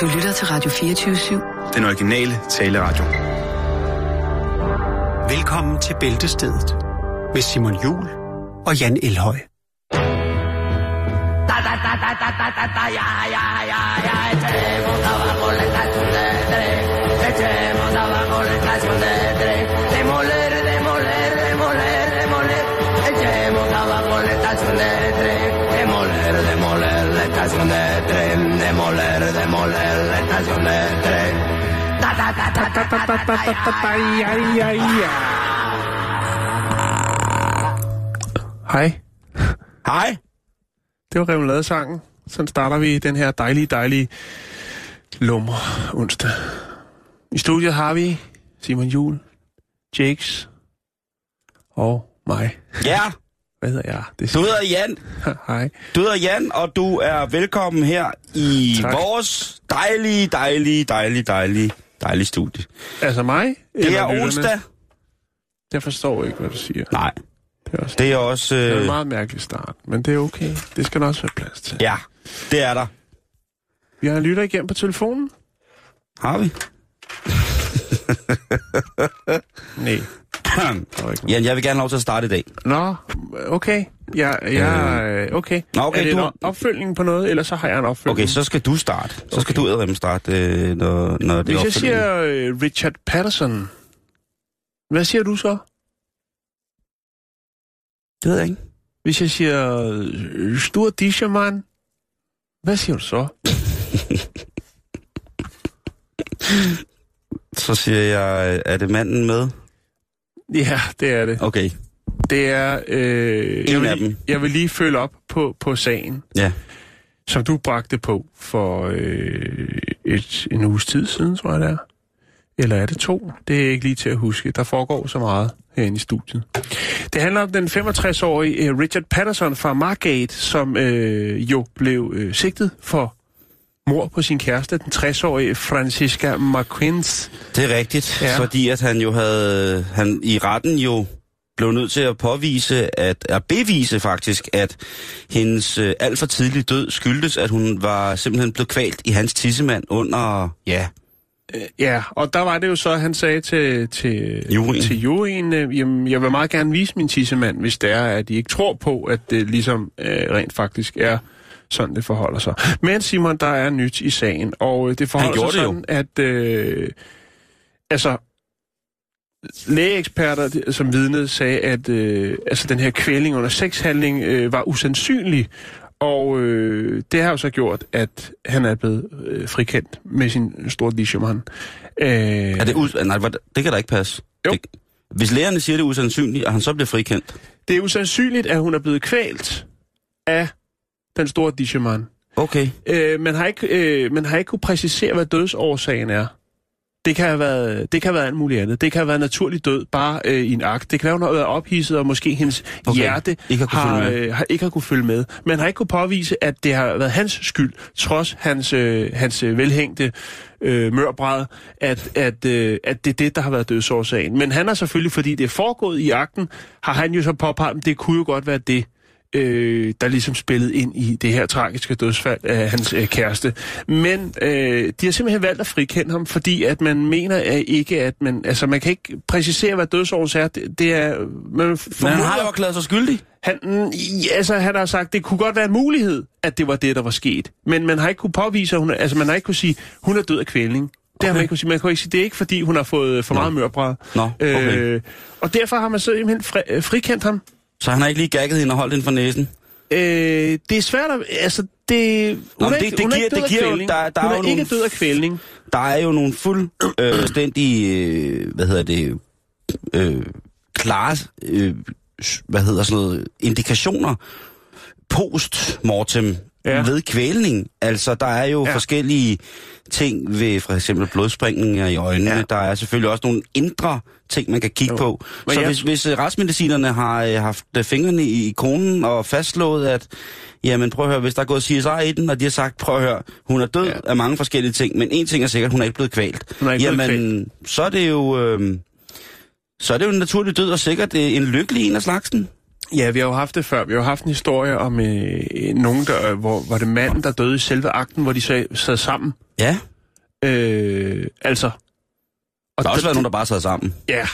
Du lytter til Radio 24-7. Den originale taleradio. Velkommen til Bæltestedet med Simon Jul og Jan Elhøj. Da da da da da da da da ja ja ja ja echemos abajo la estación de tren echemos abajo la estación de tren demoler estación de tren demoler demoler la estación de tren da da da da da da da da da ja ja ja Hej, Hej. det var Remoulade-sangen. Sådan starter vi den her dejlige, dejlige lummer onsdag. I studiet har vi Simon Jul, Jakes og mig. Ja, Hvad hedder jeg? Det du hedder Jan. Hej. Du hedder Jan, og du er velkommen her i Tak. vores dejlige, dejlige, dejlige, dejlige, dejlige studie. Altså mig? Det er lytterne? onsdag. Jeg forstår ikke, hvad du siger. Nej, Det er, også, det er også... det er en Øh, meget mærkelig start, men det er okay. Det skal der også være plads til. ja, det er der. Vi har en lytter igennem på telefonen. Har vi? Nej. Jan, jeg vil gerne have lov til at starte i dag. Nå, okay. Ja, ja, øh, okay. Nå, okay, er det du- en op- opfølgning på noget, eller så har jeg en opfølgning? Okay, så skal du starte. Så skal Okay. du edderremme starte, øh, når, når det er Hvis jeg siger øh, Richard Patterson, hvad siger du så? Det ved jeg ikke. Hvis jeg siger øh, Stur Dischermann, hvad siger du så? Så siger jeg, er det manden med? Ja, det er det. Okay, Det er... Øh, En jeg, vil, af dem. jeg vil lige følge op på, på sagen, ja. som du bragte på for øh, et, en uges tid siden, tror jeg det er. Eller er det to? Det er ikke lige til at huske. Der foregår så meget herinde i studiet. Det handler om den 65-årige øh, Richard Patterson fra Margate, som øh, jo blev øh, sigtet for mor på sin kæreste, den 60-årige Francisca McQuins. Det er rigtigt, Ja. fordi at han jo havde, han i retten jo blev nødt til at påvise, at, at bevise faktisk, at hendes øh, alt for tidlige død skyldtes, at hun var simpelthen blevet kvalt i hans tissemand under, ja, Ja, og der var det jo så, at han sagde til, til, Juryen. til juryen, øh, jamen, jeg vil meget gerne vise min tissemand, hvis det er, at de ikke tror på, at det ligesom øh, rent faktisk er sådan, det forholder sig. Men Simon, der er nyt i sagen, og øh, det forholder sig det jo. sådan, at øh, altså, lægeeksperter, som vidnede, sagde, at øh, altså, den her kvælning under sexhandling øh, var usandsynlig, og øh, det har jo så gjort, at han er blevet øh, frikendt med sin store Dischermann. Øh, er det, us- nej, det kan da ikke passe. Jo. Det, hvis lægerne siger, det er usandsynligt, og han så bliver frikendt, det er usandsynligt, at hun er blevet kvalt af den store Dischermann. okay, Øh, man, har ikke, øh, man har ikke kunne præcisere, hvad dødsårsagen er. Det kan have været, det kan have været alt muligt andet. Det kan have været naturlig død, bare øh, i en akt. Det kan har været ophidset, og måske hendes Okay. hjerte Ikke har har, øh, har, ikke har kunne følge med. Man har ikke kunne påvise, at det har været hans skyld, trods hans, øh, hans øh, velhængte øh, mørbræd, at, at, øh, at det er det, der har været dødsårsagen. Men han har selvfølgelig, fordi det er foregået i akten, har han jo så påpeget, at det kunne jo godt være det, øh, der ligesom spillede ind i det her tragiske dødsfald af hans øh, kæreste. Men øh, de har simpelthen valgt at frikende ham, fordi at man mener at ikke, at man, altså man kan ikke præcisere, hvad dødsårsagen er. Det, det er, man men han har jo erklæret sig skyldig. han, altså, han har sagt, det kunne godt være en mulighed, at det var det, der var sket. Men man har ikke kunne påvise, at hun altså man har ikke kunne sige, hun er død af kvælning. Det har man ikke kunne sige. Man kan ikke sige, det er ikke fordi, hun har fået for Nå. meget mørbræd. Nå, okay. Øh, og derfor har man så simpelthen fri, øh, frikendt ham. Så han har ikke lige gagget hende og holdt hende for næsen. Øh, det er svært at... Altså, det... Nå, det- ikke, det er giver- det giver jo- der- der hun er er, jo ikke nogle- død af kvælning. Der er jo nogle fuldstændige, øh, hvad hedder det, øh, klare, øh, hvad hedder sådan noget, indikationer post-mortem Ja. ja. ved kvælning. Altså, der er jo Ja. ja. forskellige ting ved for eksempel blodspringninger i øjnene. Ja. Ja. Der er selvfølgelig også nogle indre ting, man kan kigge Jo. på. Men Så jeg- hvis, hvis øh, retsmedicinerne har øh, haft øh, fingrene i, i konen og fastslået, at jamen prøv at høre, hvis der er gået CSI i den, og de har sagt, prøv at høre, hun er død Ja. ja. af mange forskellige ting, men en ting er sikkert, hun er ikke blevet kvalt. Hun er ikke blevet jamen, så er det jo... Øh, så er det jo en naturlig død, og sikkert en lykkelig en af slagsen. Ja, vi har jo haft det før. Vi har jo haft en historie om øh, nogen, der, hvor var det manden, der døde i selve akten, hvor de sad, sad sammen. Ja, Øh, altså... Og der har også været nogen, der bare sad sammen. Ja,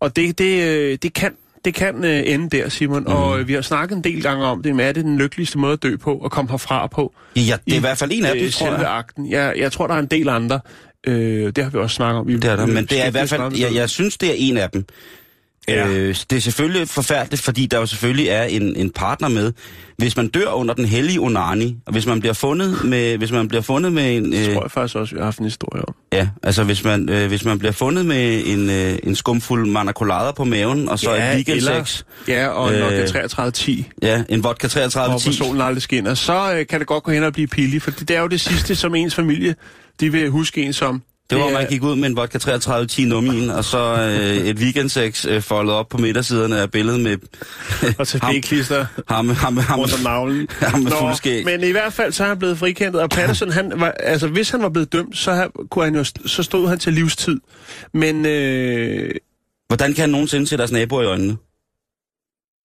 og det, det, øh, det kan, det kan øh, ende der, Simon. Mm. Og øh, vi har snakket en del gange om det, men er det den lykkeligste måde at dø på, og komme herfra på? Ja, det er i hvert fald en af dem, øh, tror selve jeg. akten. Jeg, jeg tror, der er en del andre. Øh, det har vi også snakket om. Vi, Det er der, men det er i hvert fald, jeg, jeg synes, det er en af dem. Ja. Øh, det er selvfølgelig forfærdeligt, fordi der jo selvfølgelig er en, en partner med. Hvis man dør under den hellige onani, og hvis man bliver fundet med, hvis man bliver fundet med en... det. Øh, tror jeg faktisk også, vi har haft en historie om. ja, altså hvis man, øh, hvis man bliver fundet med en, øh, en skumfuld manacolader på maven, og så Ja, et weekendsex, Ja, og øh, det Øh, er 3310, ja, en vodka og 3310, hvor solen aldrig skinner, så øh, kan det godt gå hen og blive pillig, for det er jo det sidste, som ens familie, de vil huske en som. Det var, er- man gik ud med en vodka 3310 nummien, og så øh, et weekendsex øh, foldet op på midtersiderne af billedet med Og tapéklister ham, ham, ham, rundt om navlen. ham med skæg. men i hvert fald så er han blevet frikendt, og Patterson, han var, altså hvis han var blevet dømt, så, kunne han jo, så stod han til livstid. Men øh, Hvordan kan han nogensinde se deres naboer i øjnene?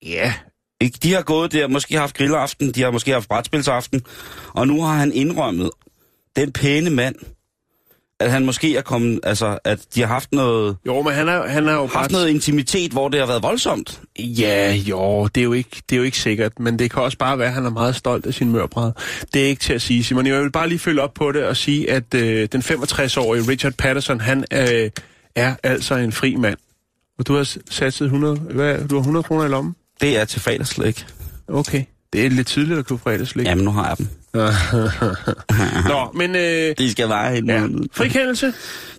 ja, Ikke? De har gået der, måske haft grillaften, de har måske haft brætspilsaften, og nu har han indrømmet, den pæne mand, at han måske er kommet, altså, at de har haft noget, jo, men han er, han er jo haft bare... noget intimitet, hvor det har været voldsomt. Ja, jo, det er jo, ikke, det er jo ikke sikkert, men det kan også bare være, at han er meget stolt af sin mørbræd. Det er ikke til at sige, Simon. Jeg vil bare lige følge op på det og sige, at øh, den 65-årige Richard Patterson, han øh, er altså en fri mand. Og du har satset 100, hvad, du har 100 kroner i lommen? Det er til fredagslæg. Okay. Det er lidt tidligt at købe fredagslik. Jamen, nu har jeg dem. Nå, men øh, De skal være en ja. måned. frikendelse.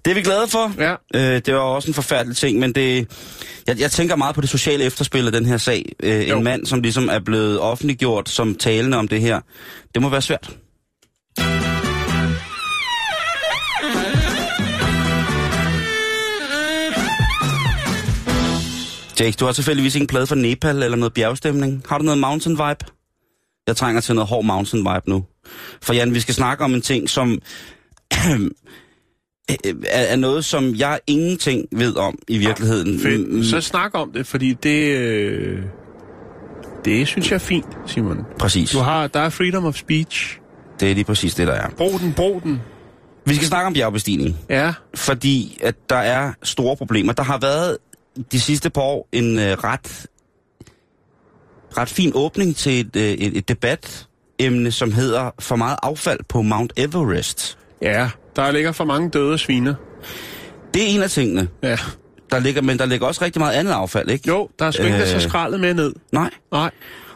Det er vi glade for. Ja. Øh, det var også en forfærdelig ting, men det, jeg, jeg tænker meget på det sociale efterspil af den her sag. Øh, Jo. en mand, som ligesom er blevet offentliggjort som talende om det her. Det må være svært. Jake, du har tilfældigvis ikke en plade for Nepal eller noget bjergstemning. Har du noget mountain vibe? Jeg trænger til noget hård mountain vibe nu. For Jan, vi skal snakke om en ting, som er, er noget, som jeg ingenting ved om i virkeligheden. Mm, Fedt. Så snak om det, fordi det... Øh, det synes jeg er fint, Simon. Præcis. Du har, der er freedom of speech. Det er lige præcis det, der er. Brug den, brug den. Vi skal snakke om bjergbestigning, Ja, fordi at der er store problemer. Der har været de sidste par år en øh, ret, ret fin åbning til et, øh, et, et debatemne, som hedder For meget affald på Mount Everest. ja. Der ligger for mange døde sviner. Det er en af tingene. Ja. Der ligger, men der ligger også rigtig meget andet affald, ikke? Jo, der er sgu ikke så skraldet med ned. Nej. Nej.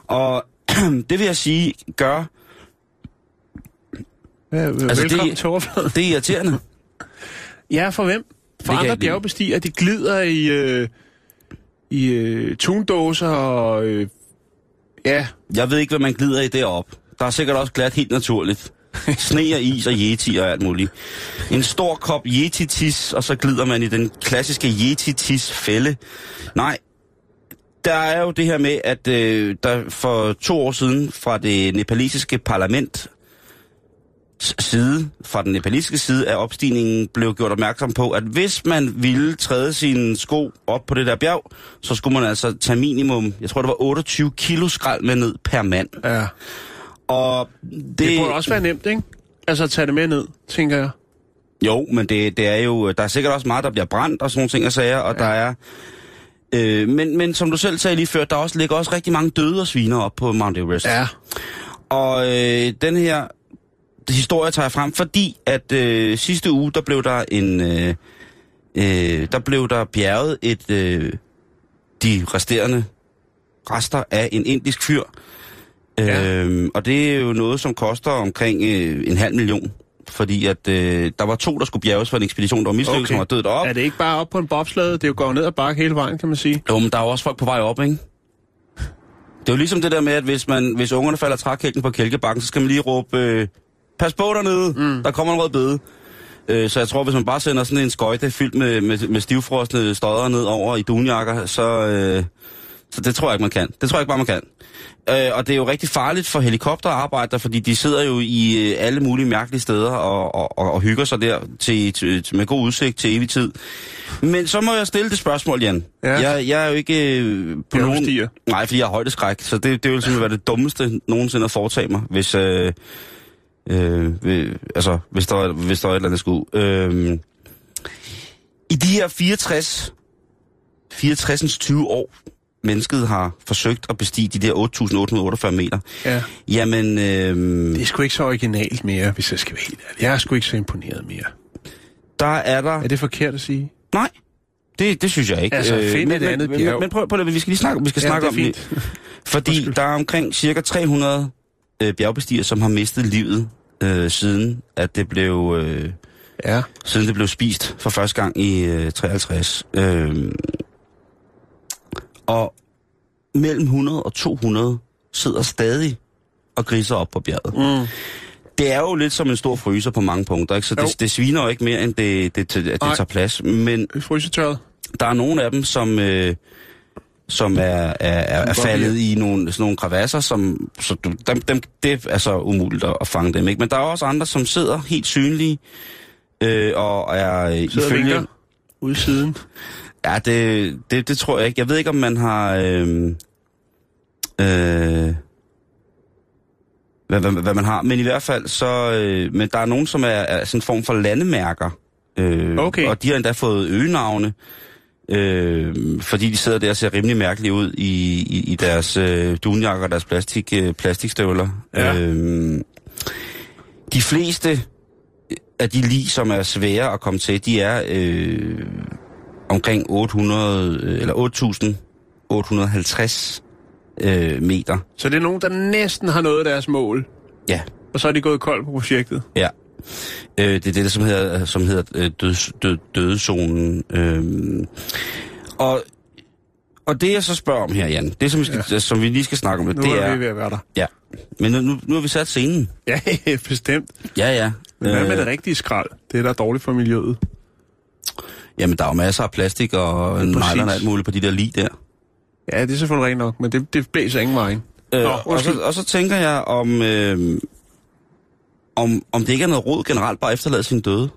Og det vil jeg sige, gør, Ja, altså, velkommen det- til overfladen. det er irriterende. Ja, for hvem? For Det andre bjergbestiger, de glider i, øh, i øh, tundåser og... Øh, ja, Jeg ved ikke, hvad man glider i derop. Der er sikkert også glat helt naturligt. Sne og is og yeti og alt muligt. En stor kop yeti-tis, og så glider man i den klassiske yeti-tis-fælde. Nej, der er jo det her med, at øh, der for to år siden fra det nepalesiske parlament side, fra den nepalesiske side af opstigningen, blev gjort opmærksom på, at hvis man ville træde sine sko op på det der bjerg, så skulle man altså tage minimum, jeg tror det var 28 kilo skrald med ned per mand. ja. Og det, Det burde også være nemt, ikke? Altså at tage det med ned, tænker jeg. Jo, men det, det er jo, der er sikkert også meget, der bliver brændt og sådan nogle ting og sager, og ja. der er... Øh, men, men som du selv sagde lige før, der også ligger også rigtig mange døde og sviner op på Mount Everest. Ja. Og øh, den her historie tager jeg frem, fordi at øh, sidste uge, der blev der en... Øh, øh, der blev der bjerget et... Øh, de resterende rester af en indisk fyr. Ja. Øhm, og det er jo noget, som koster omkring øh, en halv million. Fordi at øh, der var to, der skulle bjerges for en ekspedition, der var mislykket, okay. som var død op. Er det ikke bare op på en bobslade? Det er jo går ned ad bakke hele vejen, kan man sige. Jo, men der er jo også folk på vej op, ikke? Det er jo ligesom det der med, at hvis, man, hvis ungerne falder trækælken på kælkebakken, så skal man lige råbe, øh, pas på dernede, mm. der kommer en rød bede. Øh, så jeg tror, hvis man bare sender sådan en skøjte fyldt med, med, med stivfrosne stodder ned over i dunjakker, så, øh, Så det tror jeg ikke, man kan. Det tror jeg ikke bare, man kan. Øh, og det er jo rigtig farligt for helikopterarbejder, fordi de sidder jo i øh, alle mulige mærkelige steder og, og, og, og hygger sig der til, til, med god udsigt til evig tid. Men så må jeg stille det spørgsmål, Jan. Ja. Jeg, jeg er jo ikke øh, på nogen... Bjergbestiger. Nej, fordi jeg har højdeskræk, så det, det vil simpelthen være det dummeste nogensinde at foretage mig, hvis... Øh, øh, altså, hvis der, var- hvis der var et eller andet skud. Øh, I de her 64, 64 20 år, mennesket har forsøgt at bestige de der 8.848 meter, Ja. jamen, øh, Det er sgu ikke så originalt mere, hvis jeg skal være helt ærlig. Jeg er sgu ikke så imponeret mere. der er der... Er det forkert at sige? Nej, det, det synes jeg ikke. Altså, find men, et andet men, bjerg. Men, men prøv, prøv at, vi skal lige snakke, vi skal Ja, snakke om det. Fordi Undskyld. der er omkring cirka 300 øh, bjergbestigere, som har mistet livet øh, siden at det blev øh, Ja. siden det blev spist for første gang i øh, 53. Øh, og mellem 100 og 200 sidder stadig og griser op på bjerget. Mm. Det er jo lidt som en stor fryser på mange punkter, ikke? så Jo. det, det sviner jo ikke mere, end det, det, det, at det Nej. tager plads. Men Frysetørret. der er nogle af dem, som, øh, som er, er, er, er faldet i nogle, sådan nogle kravasser, som, så du, dem, dem, det er så umuligt at, at fange dem. Ikke? Men der er også andre, som sidder helt synlige, øh, og er øh, Sidder ifølge... ude siden. Ja, det, det, det tror jeg ikke. Jeg ved ikke, om man har... Øh, øh, hvad, hvad, hvad man har. Men i hvert fald, så... Øh, men der er nogen, som er, er sådan en form for landemærker. Øh, Okay. Og de har endda fået øgenavne. Øh, fordi de sidder der og ser rimelig mærkelige ud i, i, i deres øh, dunjakker og deres plastik, øh, plastikstøvler. Ja. Øh, de fleste af de lig, som er svære at komme til, de er øh, omkring 800 øh, eller 8850 øh, meter. Så det er nogen, der næsten har nået deres mål. Ja, Og så er de gået kold på projektet. ja. Øh, det er det, som hedder, som hedder øh, døds, død, dødezonen. Øh, og, og det, jeg så spørger om her, Jan, det, som vi, skal, ja. som vi lige skal snakke om, Nu det er er... vi ved at være der. Ja, men nu, nu, nu har vi sat scenen. Ja, bestemt. Ja, ja. Men hvad med Øh, det rigtige skrald? Det er da dårligt for miljøet. Jamen, der er jo masser af plastik og Præcis. nejlerne og alt muligt på de der lig der. Ja, det er selvfølgelig rent nok, men det, det blæser ingen vejen. Nå, Øh, og, så, og så tænker jeg, om, øh, om, om det ikke er noget råd generelt bare efterlade sin døde.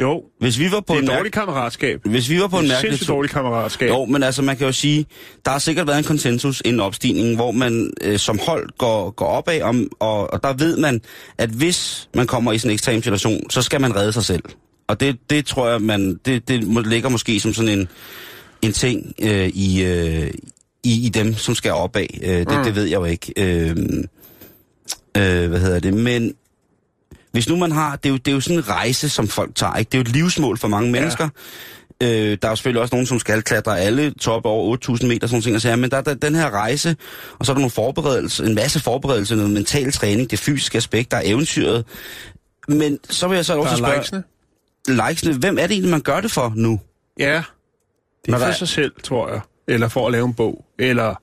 Jo, Hvis vi var på det er en dårligt kammeratskab. Hvis vi var på en Det er mærkelig tur... dårligt kammeratskab. Jo, men altså, man kan jo sige, der har sikkert været en konsensus inden opstigningen, hvor man øh, som hold går, går opad, om, og, og der ved man, at hvis man kommer i sådan en ekstrem situation, så skal man redde sig selv. Og det, det tror jeg, man, det, det ligger måske som sådan en, en ting øh, i, øh, i, i dem, som skal opad. Øh, det, mm. det ved jeg jo ikke. Øh, øh, hvad hedder det? Men hvis nu man har, det er, jo, det er jo sådan en rejse, som folk tager, ikke? Det er jo et livsmål for mange mennesker. Øh, der er jo selvfølgelig også nogen, som skal klatre alle toppe over 8.000 meter, sådan ting, og sager, men der er der, den her rejse, og så er der nogle forberedelser, en masse forberedelser, noget mental træning, det fysiske aspekt, der er eventyret. Men så vil jeg så Der også spørge, likesene. likesene, hvem er det egentlig, man gør det for nu? Ja, det Når er der for sig selv, tror jeg. Eller for at lave en bog. Eller,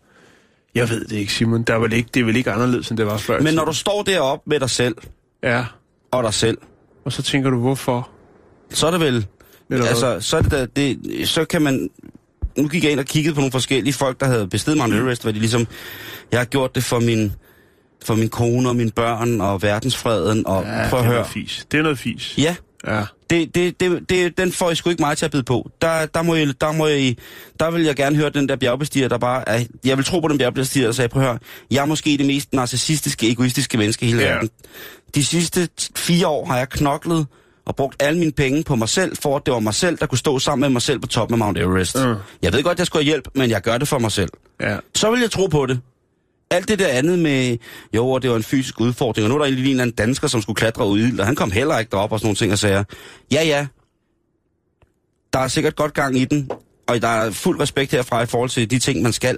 jeg ved det ikke, Simon. Der er vel ikke, det er vel ikke anderledes, end det var før. Men når du står deroppe med dig selv, Ja, og dig selv, og så tænker du, hvorfor? så er det vel Eller altså, så er det, da, det, så kan man... Nu gik jeg ind og kiggede på nogle forskellige folk, der havde bestedet Mount Everest, hvor de ligesom, jeg har gjort det for min, for min kone og mine børn og verdensfreden, og ja, prøv at det er noget fis. Det er noget fis. Ja, Ja. det, det, det, det, den får I sgu ikke mig til at bide på. Der, der, må I, der, må I, der vil jeg gerne høre den der bjergbestiger, der bare er, jeg vil tro på den bjergbestiger, der sagde, prøv at høre, jeg er måske det mest narcissistiske, egoistiske menneske i hele Ja. verden. De sidste fire år har jeg knoklet og brugt alle mine penge på mig selv, for at det var mig selv, der kunne stå sammen med mig selv på toppen af Mount Everest. Mm. Jeg ved godt, jeg skulle have hjælp, men jeg gør det for mig selv. Ja. Så vil jeg tro på det. Alt det der andet med, jo, og det var en fysisk udfordring, og nu er der egentlig lige en eller anden dansker, som skulle klatre ud i ild, og han kom heller ikke derop og sådan nogle ting og sagde, ja, ja, der er sikkert godt gang i den, og der er fuld respekt herfra i forhold til de ting, man skal.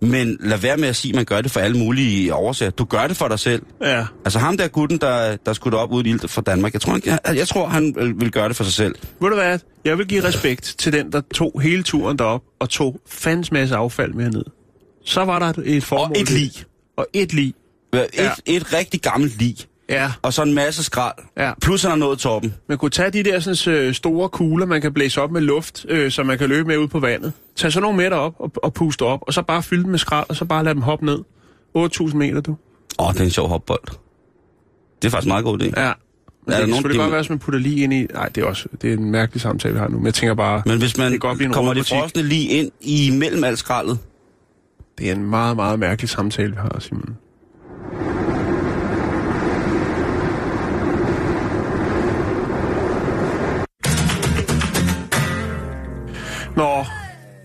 Men lad være med at sige, at man gør det for alle mulige årsager. Du gør det for dig selv. Ja. Altså ham der gutten, der, der skulle op ud i ild fra Danmark, jeg tror, jeg, jeg tror, han vil, vil gøre det for sig selv. Ved du hvad? Jeg vil give respekt til den, der tog hele turen derop og tog fandens masse affald med ned. Så var der et- formål. Og et lig. Og et lig. Et, Ja. et rigtig gammelt lig. Ja, og så en masse skrald. Ja. Plus han har nået toppen. man kunne tage de der sådan, øh, store kugler, man kan blæse op med luft, øh, så man kan løbe med ud på vandet. Tag så nogle meter op og, og puste op, og så bare fylde dem med skrald, og så bare lade dem hoppe ned. 8.000 meter, du. Åh, det er en sjov hopbold. Det er faktisk meget god idé. Ja. Men Er det der nogen- det- godt være, hvis man putter lige ind i... Nej, det er også det er en mærkelig samtale, vi har nu. Men jeg tænker bare, Men hvis man det godt kommer det frosne lige ind i mellem alt skraldet, det er en meget, meget mærkelig samtale, vi har, Simon. Nå,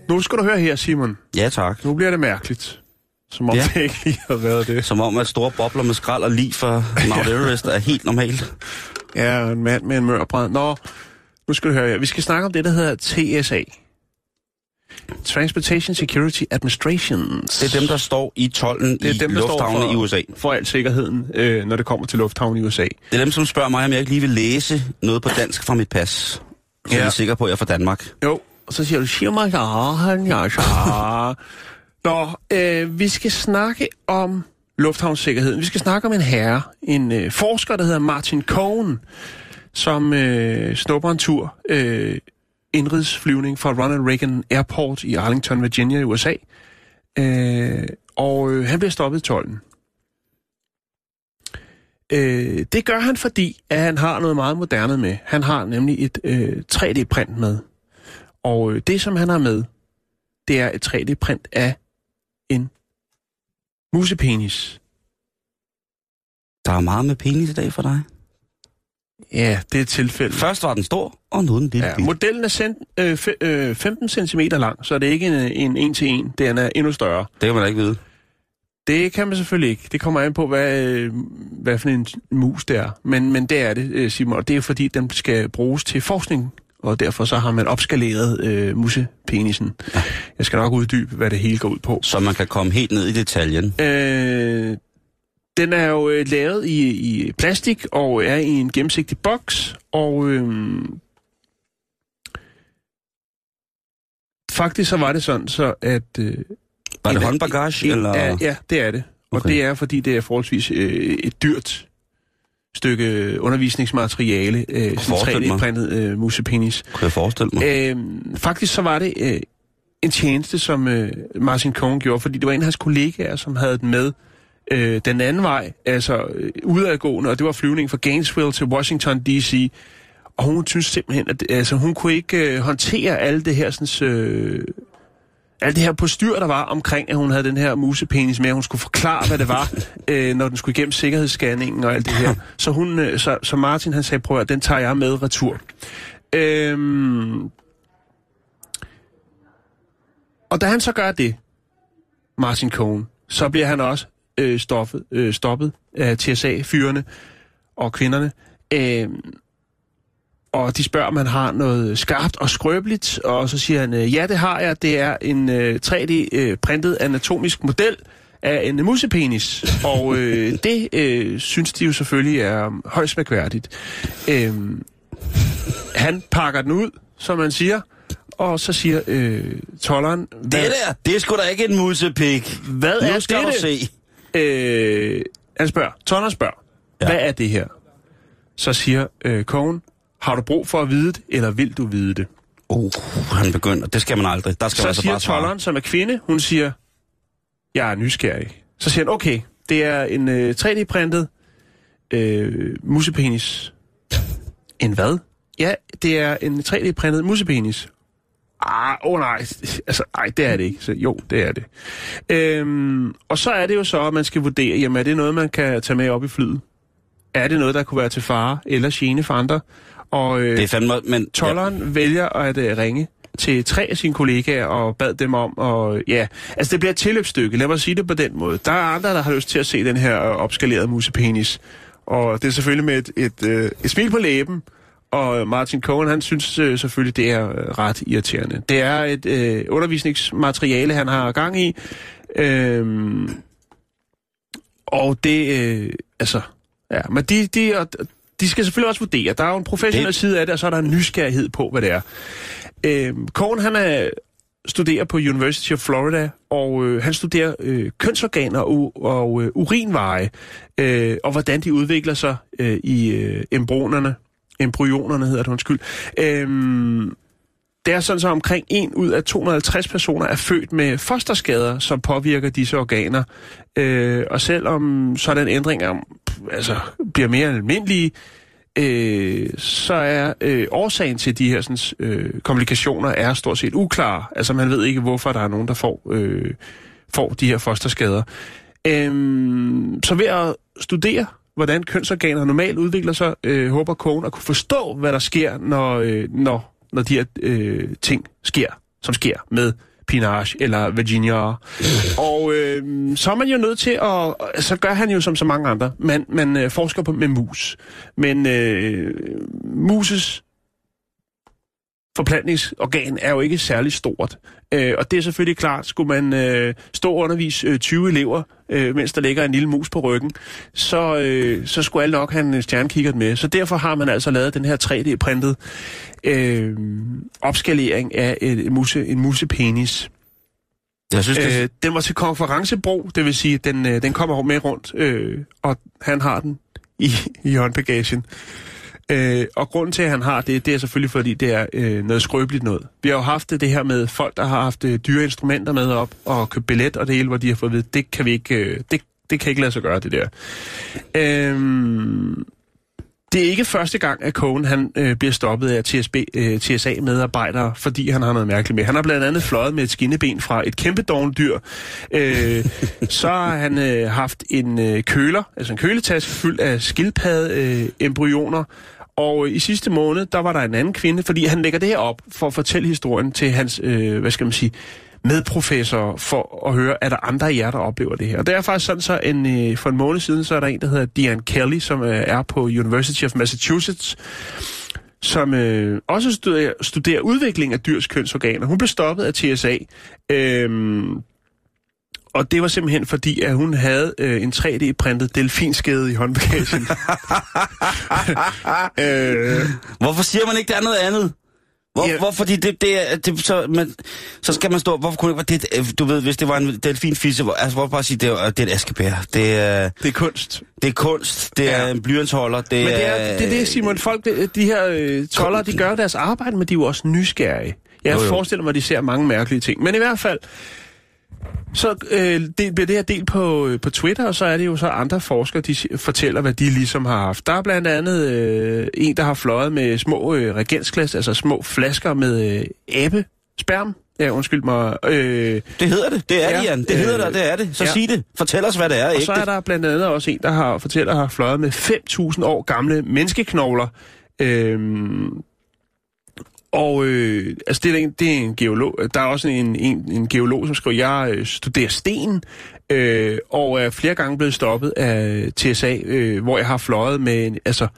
nu skal du høre her, Simon. ja tak. Nu bliver det mærkeligt. Som om Ja. det ikke lige har været det. Som om, at store bobler med skrald og lige for Mount Everest er helt normalt. Ja, en mand med en mørbrand. Nå, nu skal du høre her. Vi skal snakke om det, der hedder TSA. Transportation Security Administrations. Det er dem, der står i tolden Det er i dem, der står lufthavne for, i USA. for al sikkerheden, øh, når det kommer til lufthavnen i USA. Det er dem, som spørger mig, om jeg ikke lige vil læse noget på dansk fra mit pas. Så ja. Er sikker på, at jeg er fra Danmark. Jo, og så siger du, siger mig, ja, han, ja, ja. Nå, øh, vi skal snakke om lufthavnssikkerheden. Vi skal snakke om en herre, en øh, forsker, der hedder Martin Cohen, som øh, snupper en tur øh, indrigsflyvning fra Ronald Reagan Airport i Arlington, Virginia i USA. Øh, og øh, han bliver stoppet i tolden. Øh, det gør han, fordi at han har noget meget moderne med. Han har nemlig et øh, 3D-print med. Og øh, det, som han har med, det er et 3D-print af en musepenis. Der er meget med penis i dag for dig. Ja, det er et tilfælde. Først var den stor, og nu er den lille Ja, modellen er cent, øh, fe, øh, 15 cm lang, så det er ikke en, en en til en. Den er endnu større. Det kan man da ikke vide. Det kan man selvfølgelig ikke. Det kommer an på, hvad, øh, hvad for en mus det er. Men, men det er det, øh, Simon. Og det er fordi, den skal bruges til forskning. Og derfor så har man opskaleret øh, musepenisen. Jeg skal nok uddybe, hvad det hele går ud på. Så man kan komme helt ned i detaljen. Øh, den er jo øh, lavet i, i plastik og er i en gennemsigtig boks. Og øh, faktisk så var det sådan, så at... Øh, Var det en- håndbagage, en- eller? Ja, ja, det er det. Og Okay. det er, fordi det er forholdsvis øh, et dyrt stykke undervisningsmateriale, øh, sådan forestille mig. 3D-printet øh, musepenis. Kunne jeg forestille mig? Øh, faktisk så var det øh, en tjeneste, som øh, Martin Cohen gjorde, fordi det var en af hans kollegaer, som havde den med øh, den anden vej, altså øh, udadgående, og det var flyvningen fra Gainesville til Washington D.C., og hun synes simpelthen, at altså, hun kunne ikke øh, håndtere alle det her sådan, øh, alt det her postyr, der var omkring, at hun havde den her musepenis med, at hun skulle forklare, hvad det var, øh, når den skulle igennem sikkerhedsscanningen og alt det her. Så, hun, øh, så, så Martin han sagde, prøv at den tager jeg med retur. Øhm, og da han så gør det, Martin Cohen, så bliver han også øh, stoffet, øh, stoppet af TSA-fyrene og kvinderne. Øh, og de spørger, om han har noget skarpt og skrøbeligt, og så siger han, øh, ja, det har jeg. Det er en øh, 3D-printet anatomisk model af en musepenis. Og øh, det øh, synes de jo selvfølgelig er højst mærkværdigt. Øh, han pakker den ud, som man siger, og så siger øh, tolleren, Det der, det er sgu da ikke en musepik. hvad Nu er skal det? du se. Øh, han spørger, tolleren spørger, Ja. hvad er det her? Så siger øh, Cohen, har du brug for at vide det, eller vil du vide det? Uh, han begynder. Det skal man aldrig. Der skal man Så altså siger tolleren, som er kvinde, hun siger, jeg er nysgerrig. Så siger han, okay, det er en øh, 3D-printet øh, musepenis. En hvad? Ja, det er en 3D-printet musepenis. Ah, åh oh nej, altså, ej, det er det ikke. Så, jo, det er det. Øhm, og så er det jo så, at man skal vurdere, jamen er det noget, man kan tage med op i flyet? Er det noget, der kunne være til fare eller gene for andre? Og, øh, Det er fandme... Men, Tolleren ja. vælger at uh, ringe til tre af sine kollegaer og bad dem om, og ja, altså det bliver et tilløbsstykke, lad mig sige det på den måde. Der er andre, der har lyst til at se den her øh, opskalerede musepenis, og det er selvfølgelig med et, et, øh, et smil på læben, og Martin Cohen, han synes øh, selvfølgelig, det er øh, ret irriterende. Det er et øh, undervisningsmateriale, han har gang i, øhm, og det, øh, altså, ja, men de, de, og de skal selvfølgelig også vurdere. Der er jo en professionel Det- side af det, og så er der en nysgerrighed på, hvad det er. Øhm, Cohen, han er studerer på University of Florida, og øh, han studerer øh, kønsorganer og, og øh, urinveje, øh, og hvordan de udvikler sig øh, i øh, embryonerne. Embryonerne hedder det, undskyld. Øhm, det er sådan så omkring 1 ud af 250 personer er født med fosterskader, som påvirker disse organer. Øh, og selvom sådan ændringer altså, bliver mere almindelige, øh, så er øh, årsagen til de her sådan, øh, komplikationer er stort set uklar. Altså man ved ikke, hvorfor der er nogen, der får, øh, får de her fosterskader. Øh, så ved at studere, hvordan kønsorganer normalt udvikler sig, øh, håber kogen at kunne forstå, hvad der sker, når, øh, når, når de her øh, ting sker, som sker med Pinage eller Virginia. Og øh, så er man jo nødt til at... Så gør han jo som så mange andre. Man, man øh, forsker på med mus. Men øh, muses forplantningsorgan er jo ikke særlig stort. Øh, og det er selvfølgelig klart, skulle man øh, stå og undervise øh, 20 elever, øh, mens der ligger en lille mus på ryggen, så, øh, så skulle alle nok have en stjernekikkert med. Så derfor har man altså lavet den her 3D-printet øh, opskalering af et, muse, en musepenis. Jeg synes, det... Øh, den var til konferencebrug, det vil sige, den, øh, den kommer med rundt, øh, og han har den i, i håndbagagen. Øh, og grunden til, at han har det, det er selvfølgelig, fordi det er øh, noget skrøbeligt noget. Vi har jo haft det, her med folk, der har haft øh, dyre instrumenter med op og købt billet og det hele, hvor de har fået at vide, det kan vi ikke, øh, det, det kan ikke lade sig gøre, det der. Øh, det er ikke første gang, at Cohen han, øh, bliver stoppet af TSB, øh, TSA-medarbejdere, fordi han har noget mærkeligt med. Han har blandt andet fløjet med et skinneben fra et kæmpe dogndyr. Øh, så har han øh, haft en øh, køler, altså en køletaske fyldt af skildpadde-embryoner. Øh, og i sidste måned, der var der en anden kvinde, fordi han lægger det her op for at fortælle historien til hans, øh, hvad skal man sige, medprofessor for at høre, er der andre af jer, der oplever det her. Og det er faktisk sådan, så en, øh, for en måned siden, så er der en, der hedder Diane Kelly, som øh, er på University of Massachusetts, som øh, også studerer, studerer udvikling af dyrs kønsorganer. Hun blev stoppet af TSA. Øh, og det var simpelthen fordi, at hun havde øh, en 3D-printet delfinskede i håndbagagen. øh, Hvorfor siger man ikke, der er noget andet? Hvor, ja. hvor, fordi det, det er, det, så, man, så skal man stå, hvorfor kunne det, det, du ved, hvis det var en delfinfisse, hvor, altså, hvorfor bare sige, det er, det er et askebær. Det er, det er kunst. Det er kunst, det ja. er en blyantsholder, det Men det er, det er det, Simon, folk, det, de her øh, toller, de gør deres arbejde, men de er jo også nysgerrige. Jeg jo, jo. forestiller mig, at de ser mange mærkelige ting. Men i hvert fald, så øh, det, bliver det her delt på, øh, på Twitter, og så er det jo så andre forskere, de fortæller, hvad de ligesom har haft. Der er blandt andet øh, en, der har fløjet med små øh, regensglas, altså små flasker med øh, abe, sperm. Ja, undskyld mig. Øh, det hedder det. Det er ja, det, Jan. Det hedder øh, det, det er det. Så ja. sig det. Fortæl os, hvad det er. Og ikke så er der blandt andet også en, der har fortæller, har fløjet med 5.000 år gamle menneskeknogler. Øh, og øh, altså det er, en, det er en geolog. Der er også en, en, en geolog, som skriver, jeg øh, studerer sten, øh, og er flere gange blevet stoppet af TSA, øh, hvor jeg har fløjet med, altså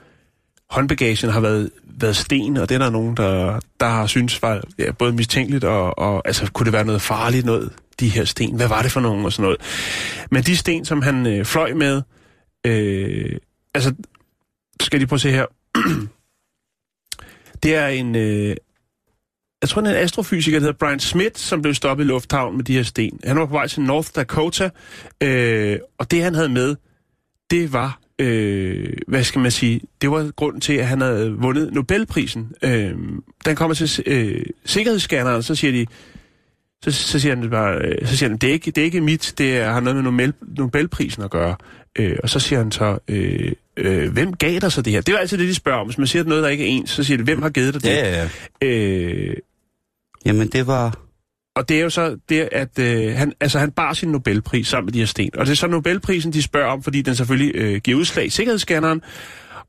håndbagagen har været, været sten, og det er der nogen, der, der har syntes var ja, både mistænkeligt, og, og altså kunne det være noget farligt noget, de her sten. Hvad var det for nogen og sådan noget. Men de sten, som han øh, fløj med, øh, altså skal de prøve at se her. Det er en... Øh, jeg tror, det er en astrofysiker, der hedder Brian Smith, som blev stoppet i lufthavnen med de her sten. Han var på vej til North Dakota, øh, og det han havde med, det var, øh, hvad skal man sige, det var grunden til, at han havde vundet Nobelprisen. Øh, den kommer til øh, sikkerhedsscanneren, så siger de, så, så siger han bare, øh, så siger han, det er ikke, det er ikke mit, det er, har noget med Nobel, Nobelprisen at gøre. Øh, og så siger han så, øh, øh, hvem gav dig så det her? Det er jo altid det, de spørger om. Hvis man siger noget, der ikke er ens, så siger de, hvem har givet dig det? Ja, ja, ja. Øh, Jamen, det var... Og det er jo så det, at øh, han, altså, han bar sin Nobelpris sammen med de her sten. Og det er så Nobelprisen, de spørger om, fordi den selvfølgelig øh, giver udslag i sikkerhedsscanneren.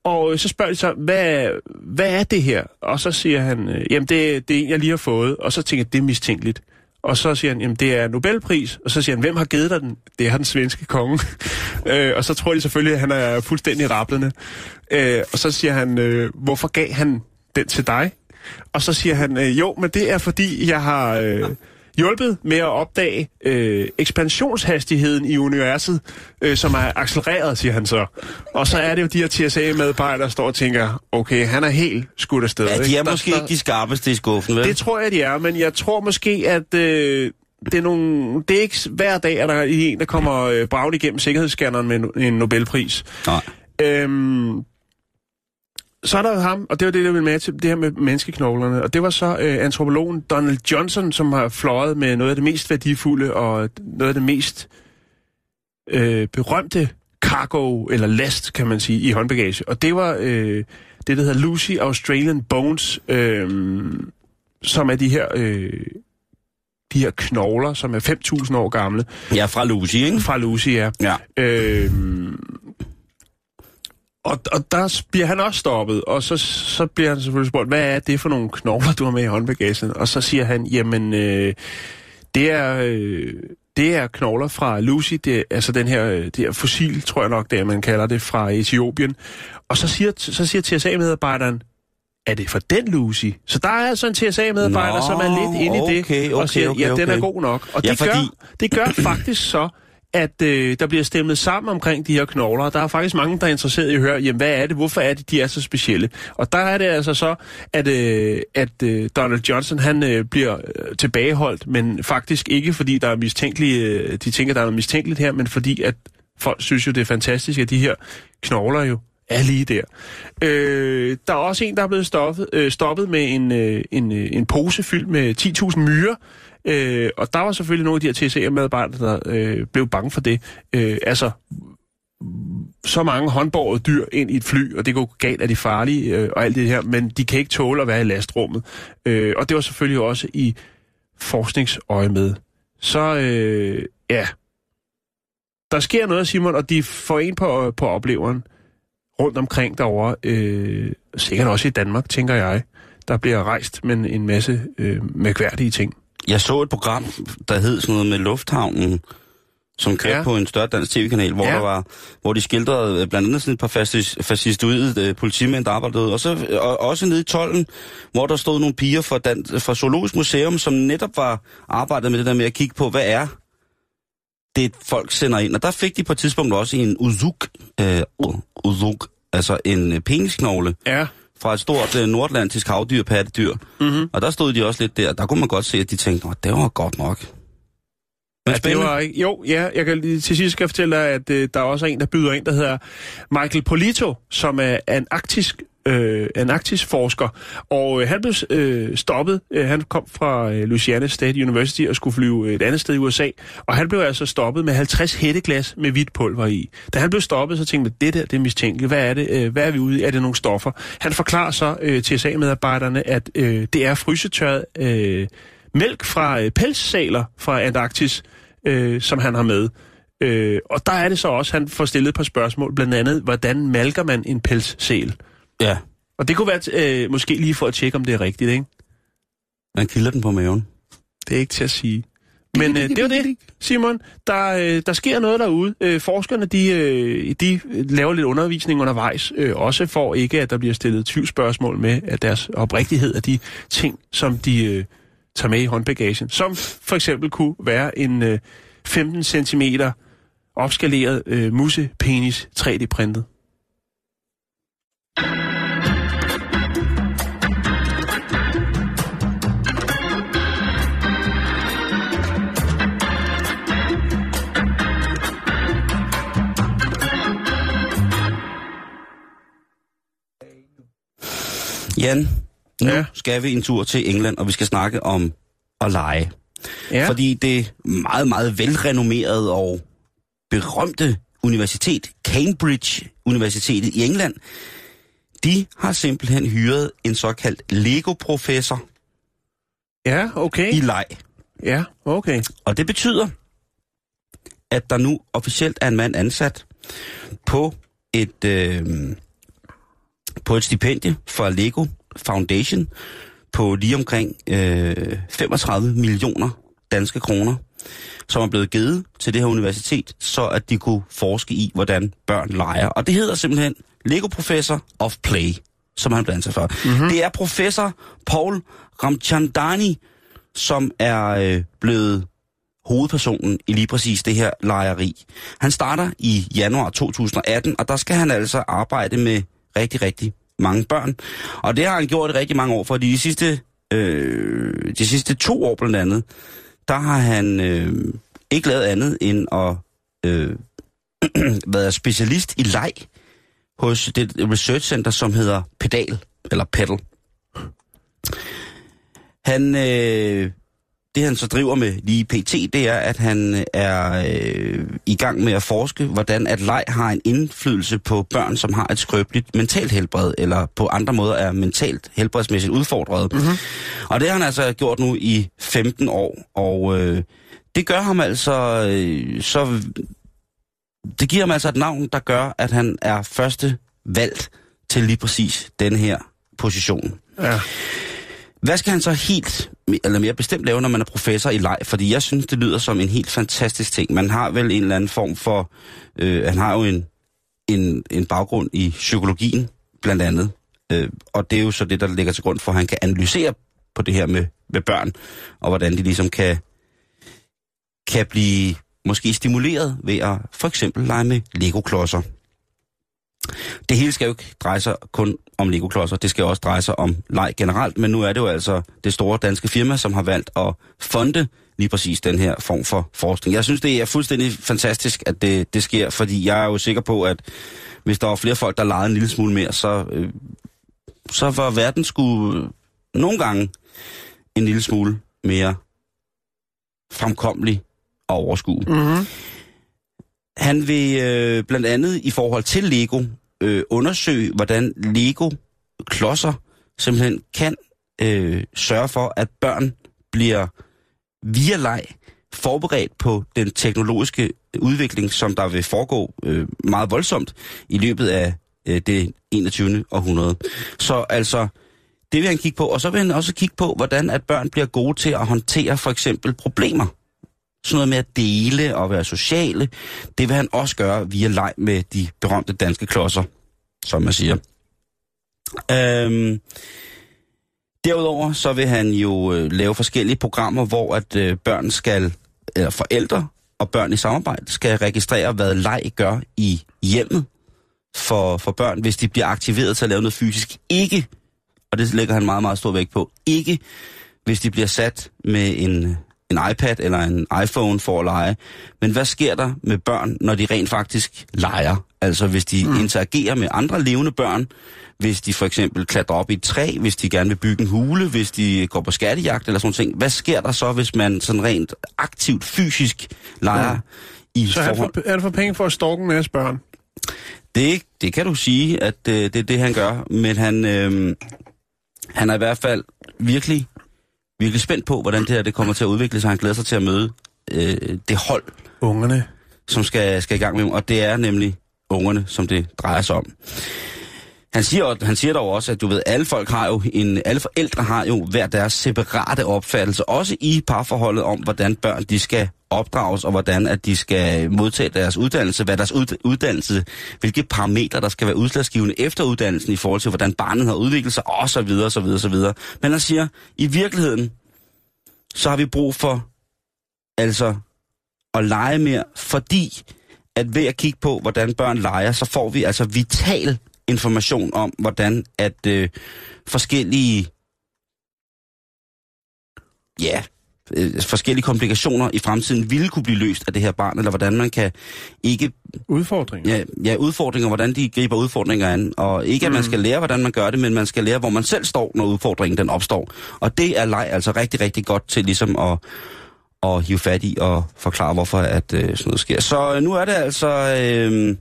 Og øh, så spørger de så, hvad, hvad er det her? Og så siger han, øh, jamen det, det er en, jeg lige har fået. Og så tænker jeg, det er mistænkeligt. Og så siger han, jamen det er Nobelpris. Og så siger han, hvem har givet dig den? Det er den svenske konge. øh, og så tror de selvfølgelig, at han er fuldstændig rablende. Øh, og så siger han, øh, hvorfor gav han den til dig? Og så siger han, øh, jo, men det er fordi, jeg har... Øh, hjulpet med at opdage øh, ekspansionshastigheden i universet, øh, som er accelereret, siger han så. Og så er det jo de her TSA-medarbejdere, der står og tænker, okay, han er helt skudt afsted. Ja, de er måske der- ikke de skarpeste i skuffen, vel? Det tror jeg, de er, men jeg tror måske, at øh, det, er nogle, det er ikke hver dag, at der er en, der kommer øh, braget igennem sikkerhedsscanneren med en- en Nobelpris. Nej. Øhm, så er der ham, og det var det, der ville med til det her med menneskeknoglerne, og det var så øh, antropologen Donald Johnson, som har fløjet med noget af det mest værdifulde og noget af det mest øh, berømte cargo, eller last, kan man sige, i håndbagage. Og det var øh, det, der hedder Lucy Australian Bones, øh, som er de her, øh, de her knogler, som er 5.000 år gamle, Ja, fra Lucy, ikke? fra Lucy, ja. Ja. Øhm, og, og der bliver han også stoppet, og så, så bliver han selvfølgelig spurgt, hvad er det for nogle knogler, du har med i håndbagagen? Og så siger han, jamen, øh, det er... Øh, det er knogler fra Lucy, det er, altså den her, øh, det her fossil, tror jeg nok, det er, man kalder det, fra Etiopien. Og så siger, så siger TSA-medarbejderen, er det for den Lucy? Så der er altså en TSA-medarbejder, som er lidt inde i det, okay, og okay, siger, okay, ja, den er okay. god nok. Og Ja, det, fordi- gør, det gør faktisk så, at øh, der bliver stemmet sammen omkring de her knogler. Der er faktisk mange, der er interesseret i at høre, jamen, hvad er det? Hvorfor er det, de er så specielle? Og der er det altså så, at, øh, at øh, Donald Johnson, han øh, bliver øh, tilbageholdt, men faktisk ikke, fordi der er mistænkelige, øh, de tænker, der er noget mistænkeligt her, men fordi, at folk synes jo, det er fantastisk, at de her knogler jo er lige der. Øh, der er også en, der er blevet stoppet, øh, stoppet med en, øh, en, øh, en pose fyldt med 10.000 myrer, øh, og der var selvfølgelig nogle af de her TCM-medarbejdere, der øh, blev bange for det. Øh, altså, så mange håndborgede dyr ind i et fly, og det går galt af de farlige øh, og alt det her, men de kan ikke tåle at være i lastrummet. Øh, og det var selvfølgelig også i forskningsøje med. Så, øh, ja, der sker noget, Simon, og de får en på, på opleveren rundt omkring derovre, øh, sikkert også i Danmark, tænker jeg. Der bliver rejst med en masse øh, mærkværdige ting. Jeg så et program, der hed sådan noget med Lufthavnen, som kørte Ja. på en større dansk tv-kanal, hvor, Ja. der var, hvor de skildrede øh, blandt andet sådan et par fascis- fascistoide øh, politimænd, der arbejdede, og så og, også nede i tollen, hvor der stod nogle piger fra, Dan, fra Zoologisk Museum, som netop var arbejdet med det der med at kigge på, hvad er det, folk sender ind. Og der fik de på et tidspunkt også en uzuk, øh, uzuk altså en øh, penisknogle, Ja. fra et stort øh, nordatlantisk havdyr, pattedyr. Mm-hmm. Og der stod de også lidt der. Der kunne man godt se, at de tænkte, at det var godt nok. Men Ja, det var ikke... Jo, ja, jeg kan lige til sidst skal fortælle dig, at øh, der er også en, der byder ind, der hedder Michael Polito, som er en arktisk øh, en arktisk forsker, og øh, han blev øh, stoppet. Øh, han kom fra øh, Louisiana State University og skulle flyve et andet sted i USA, og han blev altså stoppet med 50 hætteglas med hvidt pulver i. Da han blev stoppet, så tænkte man, det der, det er mistænkeligt. Hvad er det? Øh, hvad er vi ude i? Er det nogle stoffer? Han forklarer så øh, TSA-medarbejderne, at øh, det er frysetørret øh, mælk fra øh, pelssaler fra Antarktis, øh, som han har med. Øh, og der er det så også, han får stillet et par spørgsmål, blandt andet, hvordan malker man en pelssæl? Ja, Og det kunne være øh, måske lige for at tjekke, om det er rigtigt, ikke? man kilder den på maven. Det er ikke til at sige. Men øh, det er jo det, Simon. Der, øh, der sker noget derude. Øh, forskerne, de, øh, de laver lidt undervisning undervejs, øh, også for ikke, at der bliver stillet tvivlsspørgsmål med at deres oprigtighed af de ting, som de øh, tager med i håndbagagen. Som for eksempel kunne være en øh, 15 cm opskaleret øh, musepenis 3D-printet. Jan, nu Ja. skal vi en tur til England, og vi skal snakke om at lege. Ja. Fordi det meget, meget velrenommerede og berømte universitet, Cambridge Universitetet i England, de har simpelthen hyret en såkaldt Lego-professor Ja, okay. i leg. Ja, okay. Og det betyder, at der nu officielt er en mand ansat på et, øh, på et stipendie fra Lego Foundation på lige omkring øh, 35 millioner danske kroner, som er blevet givet til det her universitet, så at de kunne forske i, hvordan børn leger. Og det hedder simpelthen Lego Professor of Play, som han blev ansat for. Mm-hmm. Det er professor Paul Ramchandani, som er øh, blevet hovedpersonen i lige præcis det her lejeri. Han starter i januar 2018, og der skal han altså arbejde med rigtig, rigtig mange børn. Og det har han gjort i rigtig mange år, for de sidste, øh, de sidste to år blandt andet, der har han øh, ikke lavet andet end at øh, være specialist i leg hos det research center, som hedder Pedal, eller Pedal. Han, øh, det han så driver med lige pt, det er, at han er øh, i gang med at forske, hvordan at leg har en indflydelse på børn, som har et skrøbeligt mentalt helbred, eller på andre måder er mentalt helbredsmæssigt udfordret. Mm-hmm. Og det har han altså gjort nu i 15 år, og øh, det gør ham altså øh, så... Det giver ham altså et navn, der gør, at han er første valgt til lige præcis den her position. Ja. Hvad skal han så helt, eller mere bestemt lave, når man er professor i leg? Fordi jeg synes, det lyder som en helt fantastisk ting. Man har vel en eller anden form for, øh, han har jo en, en, en baggrund i psykologien, blandt andet. Øh, og det er jo så det, der ligger til grund for, at han kan analysere på det her med, med børn, og hvordan de ligesom kan, kan blive måske stimuleret ved at for eksempel lege med Lego-klodser. Det hele skal jo ikke dreje sig kun om Lego-klodser, det skal også dreje sig om leg generelt, men nu er det jo altså det store danske firma, som har valgt at fonde lige præcis den her form for forskning. Jeg synes, det er fuldstændig fantastisk, at det, det sker, fordi jeg er jo sikker på, at hvis der var flere folk, der legede en lille smule mere, så, øh, så var verden skulle nogle gange en lille smule mere fremkommelig og overskue. Mm-hmm. Han vil øh, blandt andet i forhold til Lego øh, undersøge, hvordan Lego-klodser simpelthen kan øh, sørge for, at børn bliver via leg forberedt på den teknologiske udvikling, som der vil foregå øh, meget voldsomt i løbet af øh, det 21. århundrede. Så altså, det vil han kigge på. Og så vil han også kigge på, hvordan at børn bliver gode til at håndtere for eksempel problemer sådan noget med at dele og være sociale, det vil han også gøre via leg med de berømte danske klodser, som man siger. Øhm, derudover så vil han jo øh, lave forskellige programmer, hvor at øh, børn skal, eller forældre og børn i samarbejde, skal registrere, hvad leg gør i hjemmet for, for børn, hvis de bliver aktiveret til at lave noget fysisk. Ikke, og det lægger han meget, meget stor vægt på, ikke hvis de bliver sat med en en iPad eller en iPhone for at lege. Men hvad sker der med børn, når de rent faktisk leger? Altså hvis de mm. interagerer med andre levende børn, hvis de for eksempel klatrer op i et træ, hvis de gerne vil bygge en hule, hvis de går på skattejagt eller sådan noget. Hvad sker der så, hvis man sådan rent aktivt, fysisk leger? Mm. I så er, for, er det for penge for at stalke en masse børn? Det, det kan du sige, at øh, det er det, han gør. Men han, øh, han er i hvert fald virkelig virkelig spændt på, hvordan det her det kommer til at udvikle sig. Han glæder sig til at møde øh, det hold, Ungerne. som skal, skal i gang med Og det er nemlig ungerne, som det drejer sig om. Han siger, han siger dog også, at du ved, alle folk har jo en, alle forældre har jo hver deres separate opfattelse, også i parforholdet om, hvordan børn de skal opdrages, og hvordan at de skal modtage deres uddannelse, hvad deres uddannelse, hvilke parametre, der skal være udslagsgivende efter uddannelsen i forhold til, hvordan barnet har udviklet sig, og så videre, så videre, så videre. Men han siger, i virkeligheden, så har vi brug for, altså, at lege mere, fordi at ved at kigge på, hvordan børn leger, så får vi altså vital information om, hvordan at øh, forskellige ja, øh, forskellige komplikationer i fremtiden ville kunne blive løst af det her barn, eller hvordan man kan ikke... Udfordringer? Ja, ja udfordringer, hvordan de griber udfordringer an. Og ikke, at man mm. skal lære, hvordan man gør det, men man skal lære, hvor man selv står, når udfordringen den opstår. Og det er leg altså rigtig, rigtig godt til ligesom at, at hive fat i og forklare, hvorfor at øh, sådan noget sker. Så øh, nu er det altså... Øh,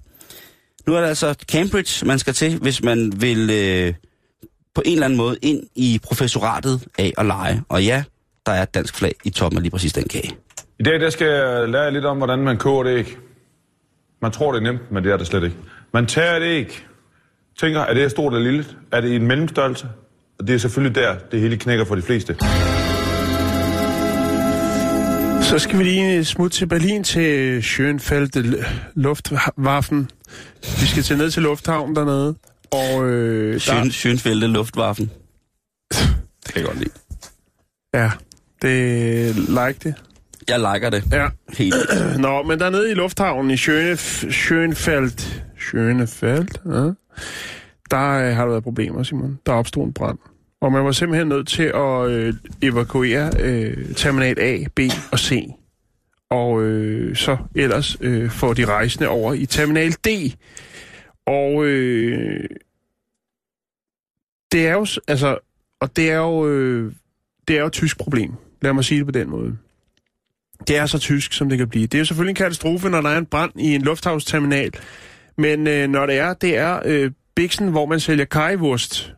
nu er det altså Cambridge, man skal til, hvis man vil øh, på en eller anden måde ind i professoratet af at lege. Og ja, der er et dansk flag i toppen af lige præcis den kage. I dag der skal jeg lære lidt om, hvordan man koger det æg. Man tror, det er nemt, men det er det slet ikke. Man tager et æg, tænker, er det stort eller lille? Er det i en mellemstørrelse? Og det er selvfølgelig der, det hele knækker for de fleste. Så skal vi lige smutte til Berlin til Schönfeldt Luftwaffen. Vi skal til ned til lufthavnen dernede. Og, øh, Schön, der... Schönfeldt Luftwaffen. det kan jeg godt lide. Ja, Det like det. Jeg liker det. Ja. Helt. Nå, men dernede i lufthavnen i Schönef- Schönfeldt, Schönfeldt, ja, der øh, har der været problemer, Simon. Der opstod en brand. Og man var simpelthen nødt til at øh, evakuere øh, terminal A, B og C. Og øh, så ellers øh, få de rejsende over i terminal D. Og øh, det er jo, altså, og det er jo, øh, det er jo et tysk problem. Lad mig sige det på den måde. Det er så tysk, som det kan blive. Det er jo selvfølgelig en katastrofe, når der er en brand i en lufthavnsterminal. Men øh, når det er, det er øh, Bixen, hvor man sælger kajwurst.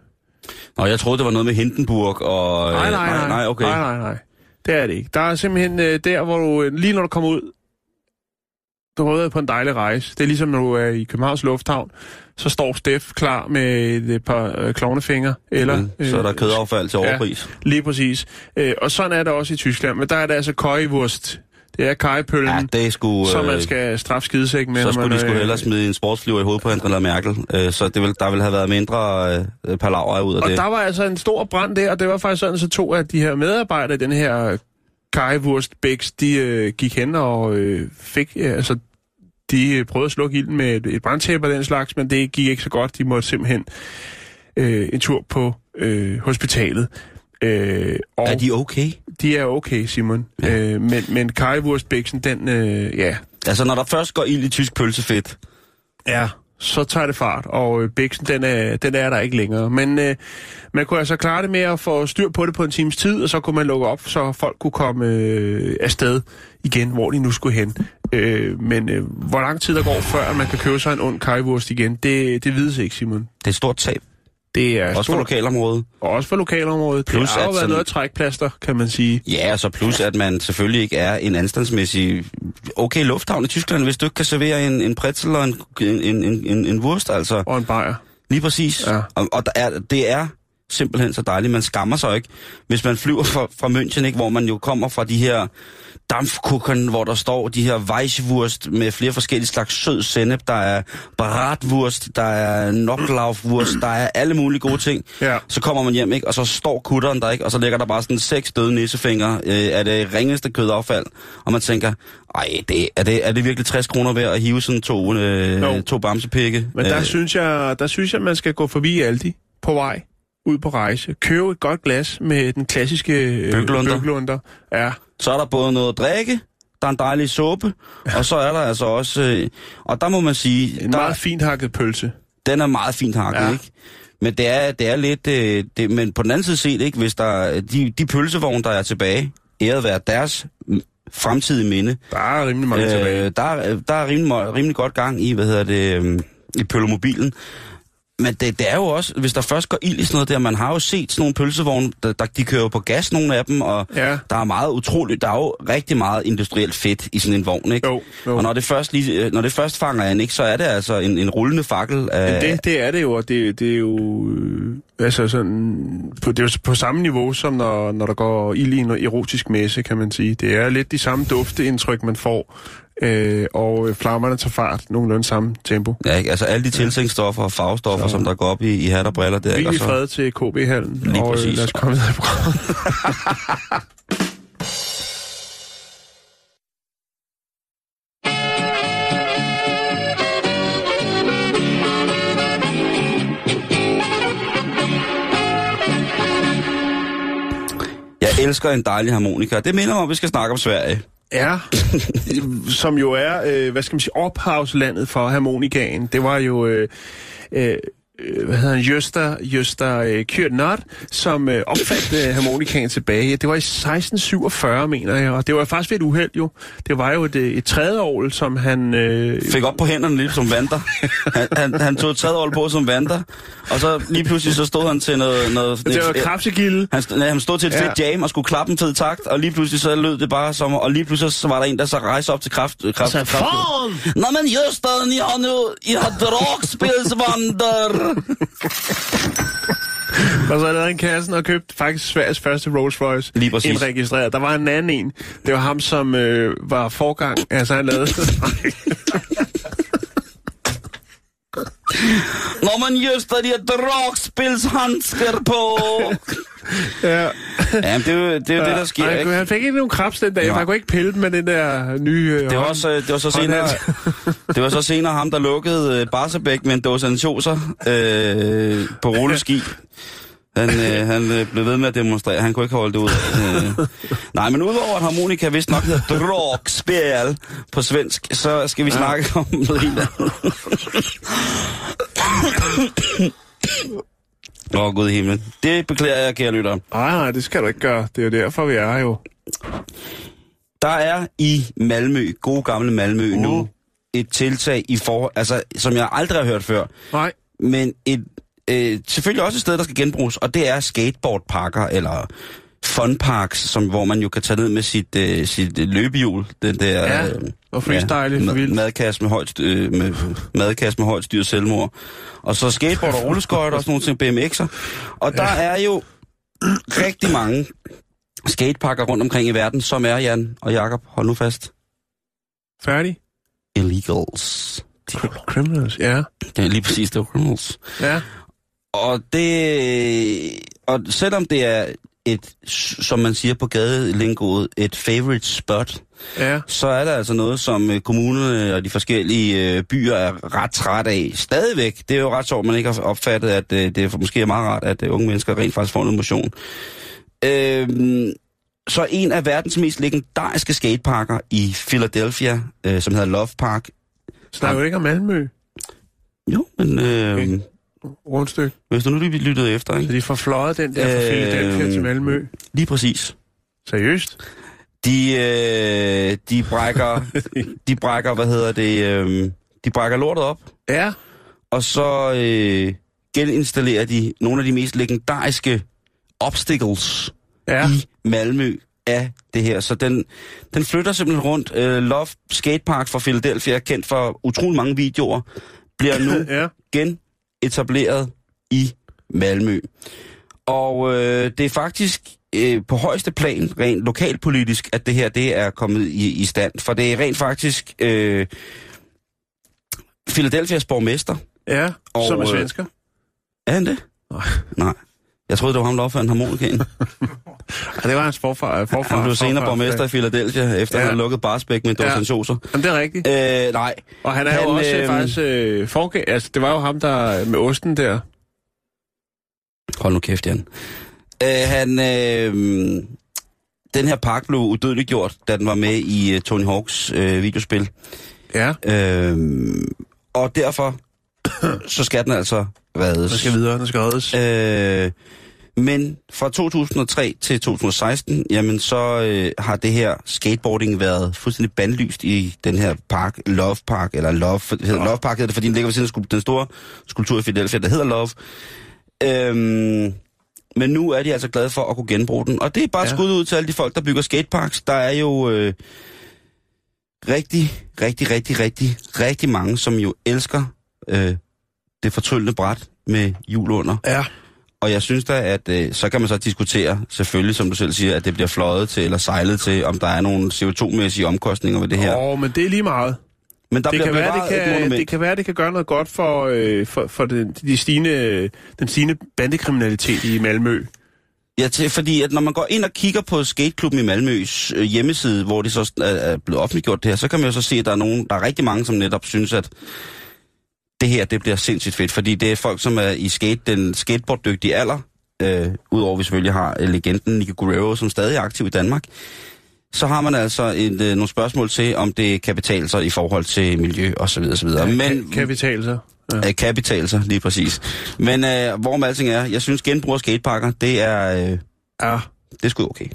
Nå, jeg troede, det var noget med Hindenburg og... øh, Nej, nej, nej. nej, okay. Nej, nej, nej. Det er det ikke. Der er simpelthen øh, der, hvor du, øh, lige når du kommer ud, du har været på en dejlig rejse. Det er ligesom, når du er i Københavns Lufthavn, så står Steff klar med et, et par øh, klovnefingre. Eller, Mm, så er der øh, kødaffald til ja. overpris. Lige præcis. Øh, og sådan er det også i Tyskland, men der er det altså køjewurst. Det er kajepøllen, Ja, det er sgu... som man øh, skal straffe skidesæk med. Så skulle man, de skulle øh, hellere smide en sportsflyver i hovedet på Angela Merkel. Øh, så det vil, der ville have været mindre øh, palaver ud af Og det. der var altså en stor brand der, og det var faktisk sådan, så to af de her medarbejdere i den her Kajwurst Bix, de øh, gik hen og øh, fik, øh, altså de øh, prøvede at slukke ilden med et, et brandtæppe og den slags, men det gik ikke så godt. De måtte simpelthen øh, en tur på øh, hospitalet. Øh, og Er de okay? de er okay, Simon. Ja. Øh, men, men Kajwurst Bixen, den, øh, ja, Altså, når der først går ild i tysk pølsefedt, Ja, så tager det fart, og øh, Bixen, den er, den er der ikke længere. Men øh, man kunne altså klare det med at få styr på det på en times tid, og så kunne man lukke op, så folk kunne komme øh, afsted igen, hvor de nu skulle hen. Øh, men øh, hvor lang tid der går, før man kan købe sig en ond kajwurst igen, det, det vides ikke, Simon. det er et stort tab. Det er Også for stort, lokalområdet. og også for lokalområdet. Plus, det har jo at været sådan- noget trækplaster, kan man sige. Ja, og så plus, at man selvfølgelig ikke er en anstandsmæssig okay lufthavn i Tyskland, hvis du ikke kan servere en, en pretzel og en, en, en, en, en wurst, altså. Og en bajer. Lige præcis. Ja. Og, og der er, det er simpelthen så dejligt. Man skammer sig ikke, hvis man flyver fra, fra München, ikke, hvor man jo kommer fra de her dampkuchen, hvor der står de her weisswurst med flere forskellige slags sød sennep. Der er bratwurst, der er knocklaufwurst, der er alle mulige gode ting. Ja. Så kommer man hjem, ikke, og så står kutteren der, ikke, og så ligger der bare sådan seks døde nissefingre øh, af det ringeste kødaffald. Og man tænker, ej, det, er, det, er det virkelig 60 kroner værd at hive sådan to, øh, Jo. to bamsepikke? Men der, Øh, synes jeg, der synes jeg, man skal gå forbi Aldi på vej ud på rejse. Købe et godt glas med den klassiske øh, Bøglunder. bøglunder. Ja, Så er der både noget at drikke, der er en dejlig suppe, og så er der altså også... Øh, og der må man sige, en der, meget fint hakket pølse. den er meget fint hakket, Ja. ikke? Men det er, det er lidt... Øh, det, men på den anden side set, ikke, hvis der de, de pølsevogne, der er tilbage, æret være deres fremtidige minde, Der er rimelig mange øh, tilbage. der, er- der er rimelig, rimelig godt gang i, hvad hedder det, øh, i pøllemobilen. Men det, det er jo også, hvis der først går ild i sådan noget der, man har jo set sådan nogle pølsevogne, der, der, de kører jo på gas, nogle af dem, og Ja. der er meget utroligt, der er jo rigtig meget industrielt fedt i sådan en vogn, ikke? Jo, jo. Og når det først, lige, øh, når det først fanger an, ikke, så er det altså en, en rullende fakkel af... Men det, det er det jo, og det, det er jo øh, altså sådan, på, det er jo på samme niveau, som når, når der går ild i en erotisk messe, kan man sige. Det er lidt de samme dufteindtryk, man får, øh, og øh, flammerne tager fart nogenlunde samme tempo. Ja, ikke? Altså alle de tilsætningsstoffer og farvestoffer, Så- som der går op i, i hat og briller der? Hvil i fred til KB-hallen, Lige og øh, præcis. lad os komme videre programmet. jeg elsker en dejlig harmonika. Det minder mig om, at vi skal snakke om Sverige er, som jo er, øh, hvad skal man sige, ophavslandet for harmonikaen. Det var jo, øh, øh, øh, hvad hedder han, Jøster, Jøster øh, Kjørnot, som øh, opfandt øh, harmonikaen tilbage. Det var i 1647, mener jeg, og det var faktisk ved et uheld jo. Det var jo et, øh, et tredje år, som han... Øh, Fik op på hænderne lidt som vanter. Han, han, han tog et tredje på som vanter, og så lige pludselig så stod han til noget... noget det var kraftegilde. han, st- nej, han stod til et Ja. fedt jam og skulle klappe en fed takt, og lige pludselig så lød det bare som... Og lige pludselig så var der en, der så rejste op til kraft... kraft, Så, kraft fan! Nå, men just det, ni har nu... I har dragspilsvander. Og så lavede han kassen og købte faktisk Sveriges første Rolls Royce. Lige præcis. Indregistreret. Der var en anden en. Det var ham, som øh, var forgang. Altså, han lavede... Når man just har de her dragspilshandsker på. Ja. Ja, det er jo det, er jo det der sker, Ej, ikke? Han fik ikke nogen krebs den dag, for han kunne ikke pille med den der nye... øh, Det var, også, det var så senere, det var så senere ham, der lukkede øh, Barsebæk med en dåse ansjoser øh, på rulleski. Han, øh, han øh, blev ved med at demonstrere. Han kunne ikke holde det ud. Øh. Nej, men udover at harmonika vist nok hedder dragspel på svensk, så skal vi ja. snakke om noget helt andet. Åh, oh, gud i himlen. Det beklager jeg, kære lytter. Nej, nej, det skal du ikke gøre. Det er jo derfor, vi er her jo. Der er i Malmø, gode gamle Malmø uh. nu, et tiltag i for, altså, som jeg aldrig har hørt før. Nej. Men et, øh, selvfølgelig også et sted, der skal genbruges, og det er skateboardparker, eller funparks, som, hvor man jo kan tage ned med sit, øh, sit løbehjul. Den der, Ja, øh, og freestyle for mad, madkasse med højt, øh, med, madkasse med højt styret selvmord. Og så skateboard og rulleskøjter og sådan nogle ting, BMX'er. Og der er jo rigtig mange skateparker rundt omkring i verden, som er, Jan og Jakob, hold nu fast, Færdig? illegals. De, Criminals, ja. det er lige præcis, det er criminals. Ja. Og det... Og selvom det er et, som man siger på gadelingoet, et favorite spot, Ja. så er der altså noget, som øh, kommunerne og de forskellige øh, byer er ret træt af. Stadigvæk. Det er jo ret sjovt, man ikke har opfattet, at øh, det er måske meget rart, at unge mennesker rent faktisk får noget motion. Øhm, så en af verdens mest legendariske skateparker i Philadelphia, øh, som hedder Love Park. Snakker du ikke om Malmø? Jo, men øh, Okay. Rundstykke. hvis du nu lige lyttede efter, Så ikke? de får fløjet den der fra Øh, Philadelphia til Malmø. Lige præcis. Seriøst? De, øh, de brækker, de brækker, hvad hedder det, øh, de brækker lortet op, Ja. og så øh, geninstallerer de nogle af de mest legendariske obstacles Ja. i Malmø af det her. Så den, den flytter simpelthen rundt. Øh, Love Skatepark fra Philadelphia, kendt for utrolig mange videoer, bliver nu Ja. Genetableret i Malmø. Og øh, det er faktisk øh, på højeste plan, rent lokalpolitisk, at det her det er kommet i, i stand. For det er rent faktisk øh, Philadelphias borgmester. Ja, Og, som er øh, svensker. Er han det? Nej. Nej. Jeg troede, det var ham, der opfandt harmonikaen. Ja, det var hans forfar. forfar Han blev senere forfar- borgmester i Philadelphia, efter Ja. han lukket Barsbæk med dåse Ja. Jamen, det er rigtigt. Øh, nej. Og han er han, jo også øh, øh, faktisk øh, forgæ... Altså, det var jo ham, der med osten der. Hold nu kæft, Jan. Øh, han, øh, den her park blev udødeligt gjort, da den var med i uh, Tony Hawks øh, videospil. Ja. Øh, og derfor, så skal den altså reddes. Den skal videre, den skal reddes. Øh, men fra 2003 til 2016, jamen så øh, har det her skateboarding været fuldstændig bandlyst i den her park, Love Park, eller Love, det hedder Love Park hedder det, fordi den ligger ved siden af den store skulptur i Philadelphia, der hedder Love. Øhm, men nu er de altså glade for at kunne genbruge den, og det er bare ja. Ja. skud ud til alle de folk, der bygger skateparks. Der er jo øh, rigtig, rigtig, rigtig, rigtig, rigtig mange, som jo elsker øh, det fortryllende bræt med hjul under. Ja. Og jeg synes da, at øh, så kan man så diskutere, selvfølgelig som du selv siger, at det bliver fløjet til eller sejlet til, om der er nogle CO2-mæssige omkostninger ved det her. Åh, men det er lige meget. Men der Det kan, være, det, et kan, det kan være, det kan gøre noget godt for, øh, for, for den, de stigende, den stigende bandekriminalitet i Malmø. Ja, til, fordi at når man går ind og kigger på skateklubben i Malmøs øh, hjemmeside, hvor det så er, er blevet offentliggjort det her, så kan man jo så se, at der er, nogen, der er rigtig mange, som netop synes, at det her, det bliver sindssygt fedt, fordi det er folk, som er i skate, den skateboarddygtige alder, øh, udover vi selvfølgelig har øh, legenden Nico Guerrero, som stadig er aktiv i Danmark, så har man altså et, øh, nogle spørgsmål til, om det kan betale sig i forhold til miljø og så videre, så videre. Men, kan, kan vi tale så? Ja. Øh, kan betale sig, lige præcis. Men øh, hvorom alting er, jeg synes genbrug af skateparker, det er, øh, ja. det er sgu okay.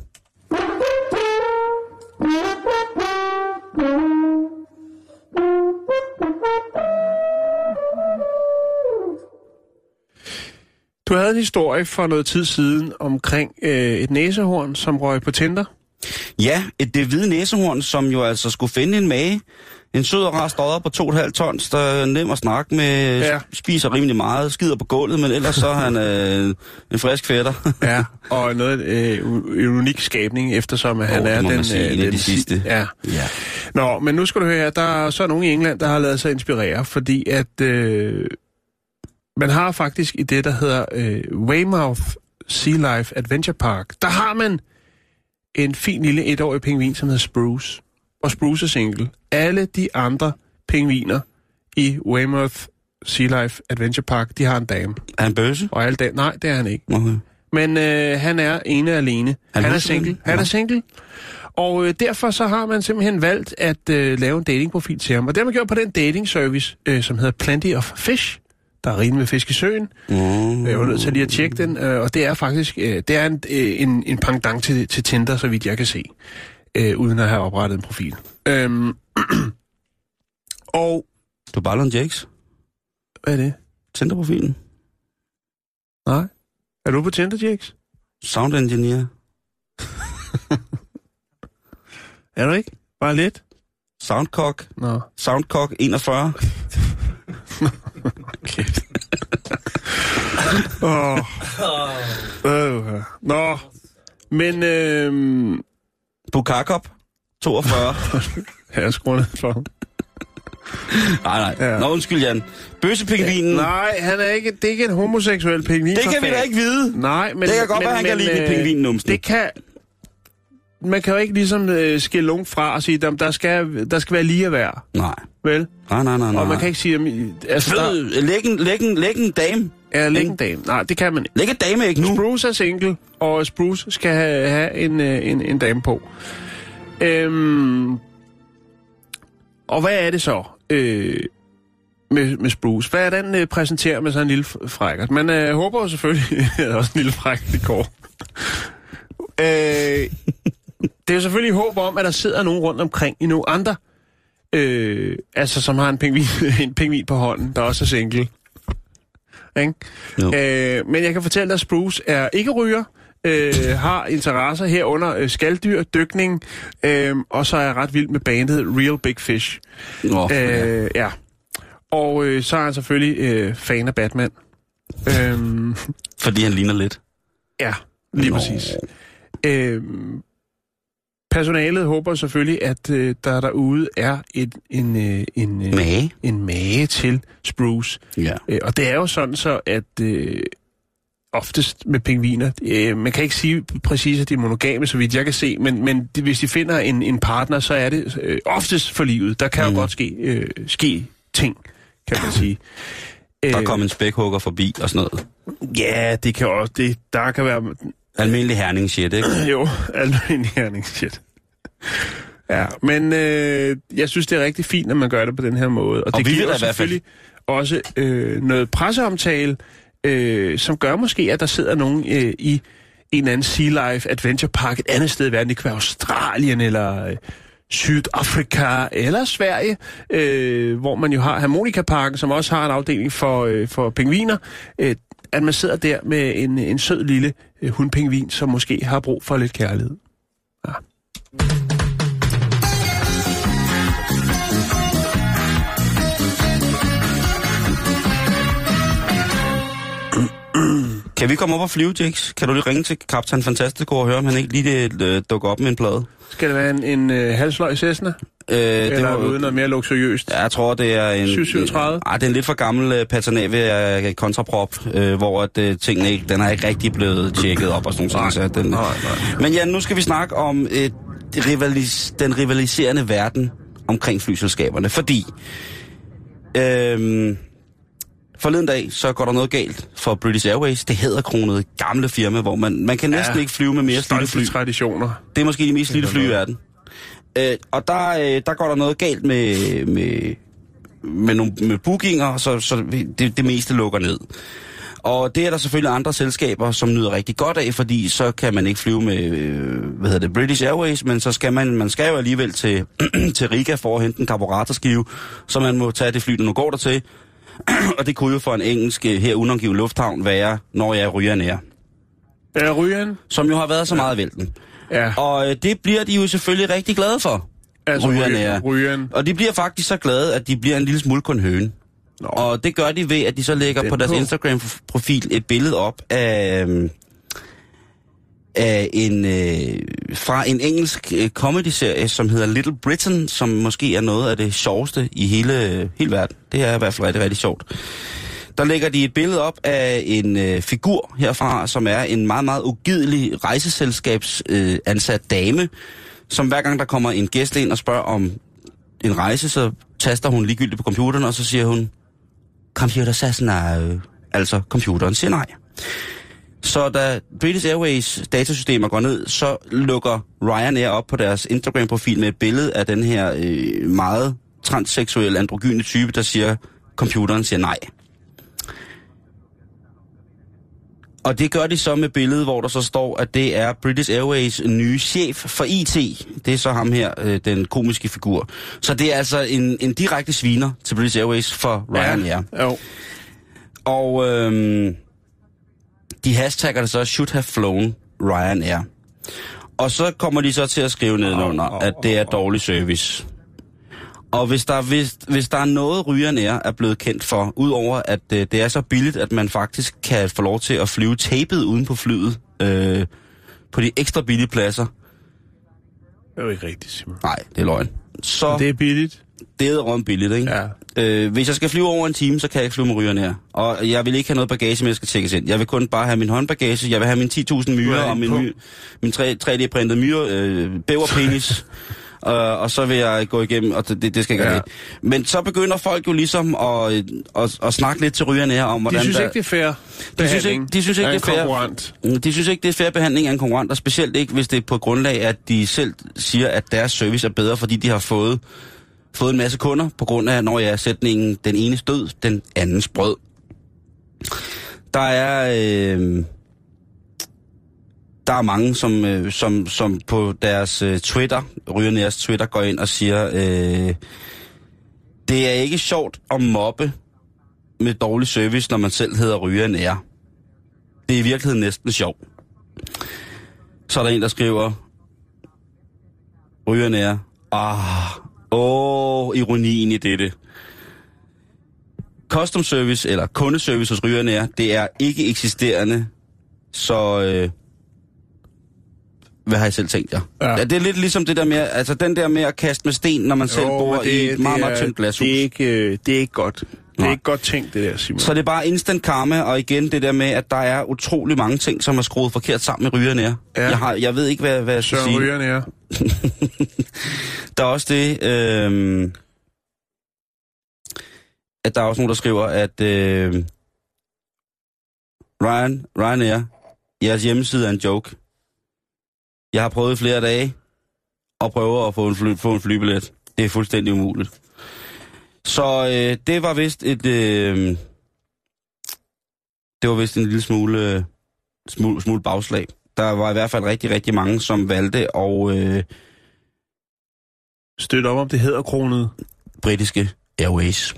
Du havde en historie for noget tid siden omkring øh, et næsehorn, som røg på Tinder. Ja, et det hvide næsehorn, som jo altså skulle finde en mage. En sød og rar stodder på 2,5 tons, der er nem at snakke med, Ja. spiser rimelig meget, skider på gulvet, men ellers så er han øh, en frisk fætter. Ja, og noget øh, en unik skabning, eftersom at han er den, sige, øh, en af den de si- sidste. Ja. ja. Nå, men nu skal du høre, her, der er så nogen i England, der har lavet sig inspirere, fordi at øh, man har faktisk i det, der hedder øh, Weymouth Sea Life Adventure Park, der har man en fin lille etårig pingvin, som hedder Spruce. Og Spruce er single. Alle de andre pingviner i Weymouth Sea Life Adventure Park, de har en dame. Er han bøse? Og alle dage, nej, det er han ikke. Okay. Men øh, han er ene alene. Han Han, er single. Han Nå. er single. Og øh, derfor så har man simpelthen valgt at øh, lave en datingprofil til ham. Og det har man gjort på den dating service, øh, som hedder Plenty of Fish. Der er rigeligt med fisk i søen. Mm. Jeg var nødt til lige at tjekke den, øh, og det er faktisk øh, det er en, øh, en, en pendant til, til Tinder, så vidt jeg kan se, øh, uden at have oprettet en profil. Øhm, og Du Ballon Jakes. hvad er det? Tinder-profilen. Nej. Er du på Tinder, Jakes? Sound engineer. Er du ikke? Bare lidt? Soundcock. Nå. Soundcock 41. Åh. Øh. Nå. Men, Øh... Bukakop. 42. jeg skruer ned for ham. nej, nej. Ja. Nå, undskyld, Jan. Bøssepingvinen. Nej, han er ikke, det er ikke en homoseksuel pingvin. det kan vi da ikke vide. Nej, men... Det kan godt men, være, han kan lide øh, pingvinen Det kan... Man kan jo ikke ligesom øh, skille nogen fra og sige, at der skal, der skal være lige at være. Nej. Vel? Nej, nej, nej, nej. Og man kan ikke sige... At, altså, der Fed, læg en, læg en, læg en dame. er lægge en dame. Nej, det kan man ikke. Læg en dame ikke nu. Spruce er single, og Spruce skal have, have en, øh, en, en dame på. Øhm, og hvad er det så øh, med, med Spruce? Hvad er den øh, præsenterer med sådan en lille frækker? Man øh, håber jo selvfølgelig, at også en lille fræk det går. øh, det er selvfølgelig håb om, at der sidder nogen rundt omkring i nogle andre, øh, altså som har en pingvin, en pingvin på hånden, der også er single. Ikke? Jo. Øh, men jeg kan fortælle dig, at Spruce er ikke ryger, øh, har interesser herunder øh, skalddyr, dykning, øh, og så er jeg ret vild med bandet Real Big Fish. Ja. Øh, ja. Og øh, så er han selvfølgelig øh, fan af Batman. Øhm, Fordi han ligner lidt. ja, lige Nå. præcis. Øhm, personalet håber selvfølgelig, at øh, der derude er et, en, øh, en, øh, Mage. en mage til Spruce. Ja. Øh, og det er jo sådan så, at øh, oftest med pingviner, øh, man kan ikke sige præcis, at de er monogame, så vidt jeg kan se, men, men de, hvis de finder en, en partner, så er det øh, oftest for livet. Der kan mm. Jo godt ske, øh, ske ting, kan man sige. Der Øh, kom en spækhugger forbi og sådan noget. Ja, det kan også, det, der kan være, Almindelig herning shit, ikke? jo, almindelig herning, shit. Ja, men øh, jeg synes, det er rigtig fint, at man gør det på den her måde. Og, Og det vi giver da selvfølgelig også øh, noget presseomtale, øh, som gør måske, at der sidder nogen øh, i en eller anden Sea Life Adventure Park et andet sted i verden. Det kan være Australien eller øh, Sydafrika eller Sverige, øh, hvor man jo har Harmonikaparken, som også har en afdeling for, øh, for pingviner. Øh, at man sidder der med en, en sød lille øh, hundpingvin, som måske har brug for lidt kærlighed. Ja. Kan vi komme op og flyve, Jax? Kan du lige ringe til Kaptajn Fantastico og høre, om han ikke lige øh, dukker op med en plade? Skal det være en, en øh, halsløg Cessna? Øh, Eller var- uden noget mere luksuriøst? Ja, Jeg tror, det er en... 737? Ah, det er en lidt for gammel uh, Patanave uh, kontraprop, uh, hvor at, uh, tingene ikke, den er ikke rigtig blevet tjekket op og sådan noget. Så den, nej, nej. Men ja, nu skal vi snakke om det rivalis, den rivaliserende verden omkring flyselskaberne, fordi øhm, forleden dag, så går der noget galt for British Airways. Det hedder kronet gamle firma, hvor man, man kan næsten Ja, ikke flyve med mere slidte fly. Traditioner. Det er måske de mest slidte fly i verden. Øh, og der, øh, der går der noget galt med, med, med, nogle, med bookinger, så, så det, det meste lukker ned. Og det er der selvfølgelig andre selskaber, som nyder rigtig godt af, fordi så kan man ikke flyve med, øh, hvad hedder det, British Airways, men så skal man, man skal jo alligevel til, til Riga for at hente en karburatorskive, så man må tage det fly, der nu går der til. og det kunne jo for en engelsk øh, her unangivet lufthavn være, når jeg ryger nær. Er rygeren? Som jo har været så meget vælten. Ja. Og øh, det bliver de jo selvfølgelig rigtig glade for. Altså rygerne er. rygeren. Og de bliver faktisk så glade, at de bliver en lille smule kun høne. Nå. Og det gør de ved, at de så lægger Den på deres. Instagram-profil et billede op af, øhm, af en, øh, fra en engelsk øh, comedy-serie, som hedder Little Britain, som måske er noget af det sjoveste i hele, øh, hele verden. Det er i hvert fald rigtig, rigtig sjovt. der lægger de et billede op af en øh, figur herfra, som er en meget, meget ugidelig rejseselskabsansat øh, ansat dame, som hver gang der kommer en gæst ind og spørger om en rejse, så taster hun ligegyldigt på computeren, og så siger hun, computer says no. Øh, altså, computeren siger nej. Så da British Airways datasystemer går ned, så lukker Ryanair op på deres Instagram-profil med et billede af den her øh, meget transseksuelle androgyne type, der siger, computeren siger nej. Og det gør de så med billedet, hvor der så står, at det er British Airways nye chef for IT. Det er så ham her, øh, den komiske figur. Så det er altså en, en direkte sviner til British Airways for Ryanair. Ja, jo. Og øhm, de hashtagger det så, should have flown Ryanair. Og så kommer de så til at skrive nedenunder, at det er dårlig service. Og hvis der, hvis, hvis der er noget, Ryanair er blevet kendt for, udover at øh, det er så billigt, at man faktisk kan få lov til at flyve tapet uden på flyet, øh, på de ekstra billige pladser. Det er jo ikke rigtigt, Simon. Nej, det er løgn. Så Det er billigt. det er rum billigt, ikke? Ja. Øh, hvis jeg skal flyve over en time, så kan jeg ikke flyve med Ryanair. Og jeg vil ikke have noget bagage, men jeg skal tjekkes ind. Jeg vil kun bare have min håndbagage, jeg vil have mine 10.000 myrer er og min, my, min 3, 3D-printet myre, øh, bæverpenis. Uh, og så vil jeg gå igennem, og det, det skal jeg Ja. ja. Men så begynder folk jo ligesom at, øh, at, at snakke lidt til Ryanair om, hvordan De synes der, ikke, det er fair de synes ikke, de synes ikke af det er fair. konkurrent. De synes ikke, det er fair behandling af en konkurrent, og specielt ikke, hvis det er på grundlag, at de selv siger, at deres service er bedre, fordi de har fået, fået en masse kunder, på grund af, når jeg er sætningen, den ene stød, den andens brød. Der er... Øh, der er mange, som, øh, som, som på deres øh, Twitter, Ryanair's Twitter, går ind og siger, øh, det er ikke sjovt at mobbe med dårlig service, når man selv hedder Ryanair. Det er i virkeligheden næsten sjovt. Så er der en, der skriver, Ryanair, ah, åh, ironien i dette. Custom service, eller kundeservice hos Ryanair, det er ikke eksisterende, så øh, hvad har I selv tænkt jer? Ja. Ja. Det er lidt ligesom det der med, altså den der med at kaste med sten, når man selv bor men i et meget, meget er- tyndt glashus. Det er ikke, øh, det er ikke godt. Det er Nej. ikke godt tænkt, det der, Simon. Så det er bare instant karma, og igen det der med, at der er utrolig mange ting, som er skruet forkert sammen med Ryanair. Ja. Jeg, har, jeg ved ikke, hvad, hvad jeg skal Søren sige. Rygerne er. Der er også det, øh, at der er også nogen, der skriver, at øh, Ryan, Ryanair, jeres hjemmeside er en joke. Jeg har prøvet i flere dage at prøve at få en, fly, få en flybillet. Det er fuldstændig umuligt. Så øh, det var vist et... Øh, det var vist en lille smule, øh, smule, smule bagslag. Der var i hvert fald rigtig, rigtig mange, som valgte og øh, Støt op om det hedder kronet. britiske Airways.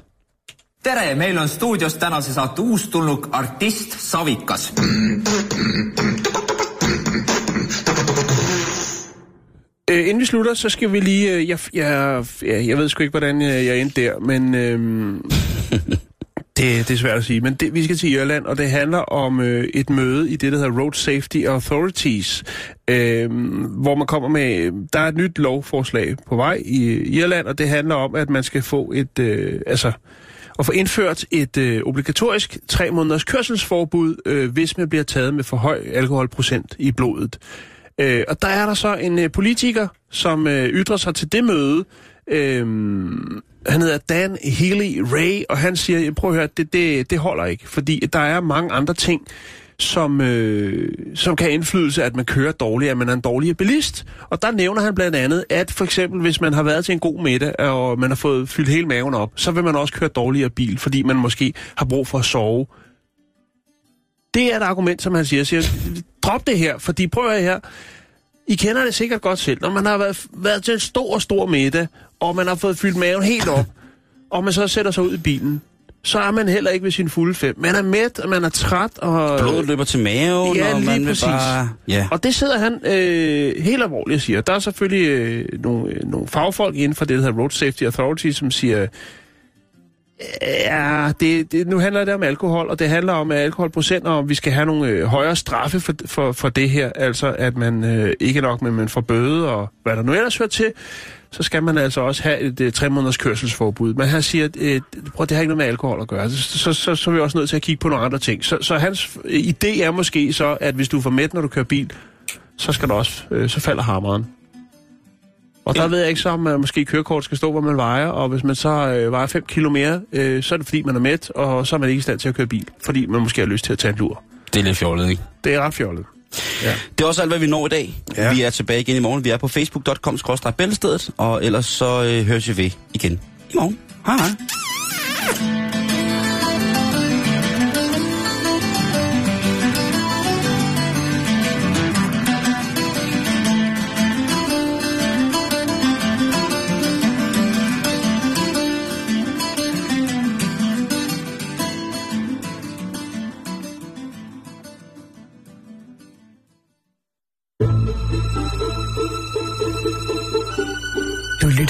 tere, meil on stuudios tänase saate uustulnuk artist Savikas. Øh, inden vi slutter, så skal vi lige... Øh, jeg, jeg, jeg, jeg ved sgu ikke, hvordan jeg, jeg endte der, men... Øh, det, det er svært at sige, men det, vi skal til Irland, og det handler om øh, et møde i det, der hedder Road Safety Authorities, øh, hvor man kommer med... Der er et nyt lovforslag på vej i Irland, og det handler om, at man skal få et... Øh, altså at få indført et øh, obligatorisk tre måneders kørselsforbud, øh, hvis man bliver taget med for høj alkoholprocent i blodet. Øh, og der er der så en øh, politiker, som øh, ytrer sig til det møde. Øh, han hedder Dan Healy Ray, og han siger, prøv at høre, det, det, det holder ikke, fordi der er mange andre ting, som, øh, som kan have indflydelse, at man kører dårligt, at man er en dårligere bilist. Og der nævner han blandt andet, at for eksempel, hvis man har været til en god middag, og man har fået fyldt hele maven op, så vil man også køre dårligere bil, fordi man måske har brug for at sove. Det er et argument, som han siger. siger drop det her, fordi prøv at her. I kender det sikkert godt selv. Når man har været, været til en stor, stor middag, og man har fået fyldt maven helt op, og man så sætter sig ud i bilen, så er man heller ikke ved sin fulde fem. Man er mæt, og man er træt, og... Blodet løber til maven, Ja, og man vil præcis. bare... Ja. Og det sidder han øh, helt alvorligt og siger. Der er selvfølgelig øh, nogle, øh, nogle fagfolk inden for det, der hedder Road Safety Authority, som siger, ja, det, det, nu handler det om alkohol, og det handler om alkoholprocent, og om vi skal have nogle øh, højere straffe for, for, for det her. Altså, at man øh, ikke nok, men man får bøde, og hvad der nu ellers hører til. så skal man altså også have et øh, tre måneders kørselsforbud. Men han siger, at øh, prøv, det har ikke noget med alkohol at gøre. Så, så, så, så er vi også nødt til at kigge på nogle andre ting. Så, så hans øh, idé er måske så, at hvis du er for mæt, når du kører bil, så skal du også, øh, så falder hammeren. Og der ved jeg ikke så, om man måske kørekort skal stå, hvor man vejer, og hvis man så øh, vejer 5 kilo mere, øh, så er det fordi, man er mæt, og så er man ikke i stand til at køre bil, fordi man måske har lyst til at tage en lur. Det er lidt fjollet, ikke? Det er ret fjollet. Ja. Det er også alt, hvad vi når i dag. Ja. Vi er tilbage igen i morgen. Vi er på facebook.com bæltestedet, og ellers så øh, høres vi ved igen i morgen. Hej hej.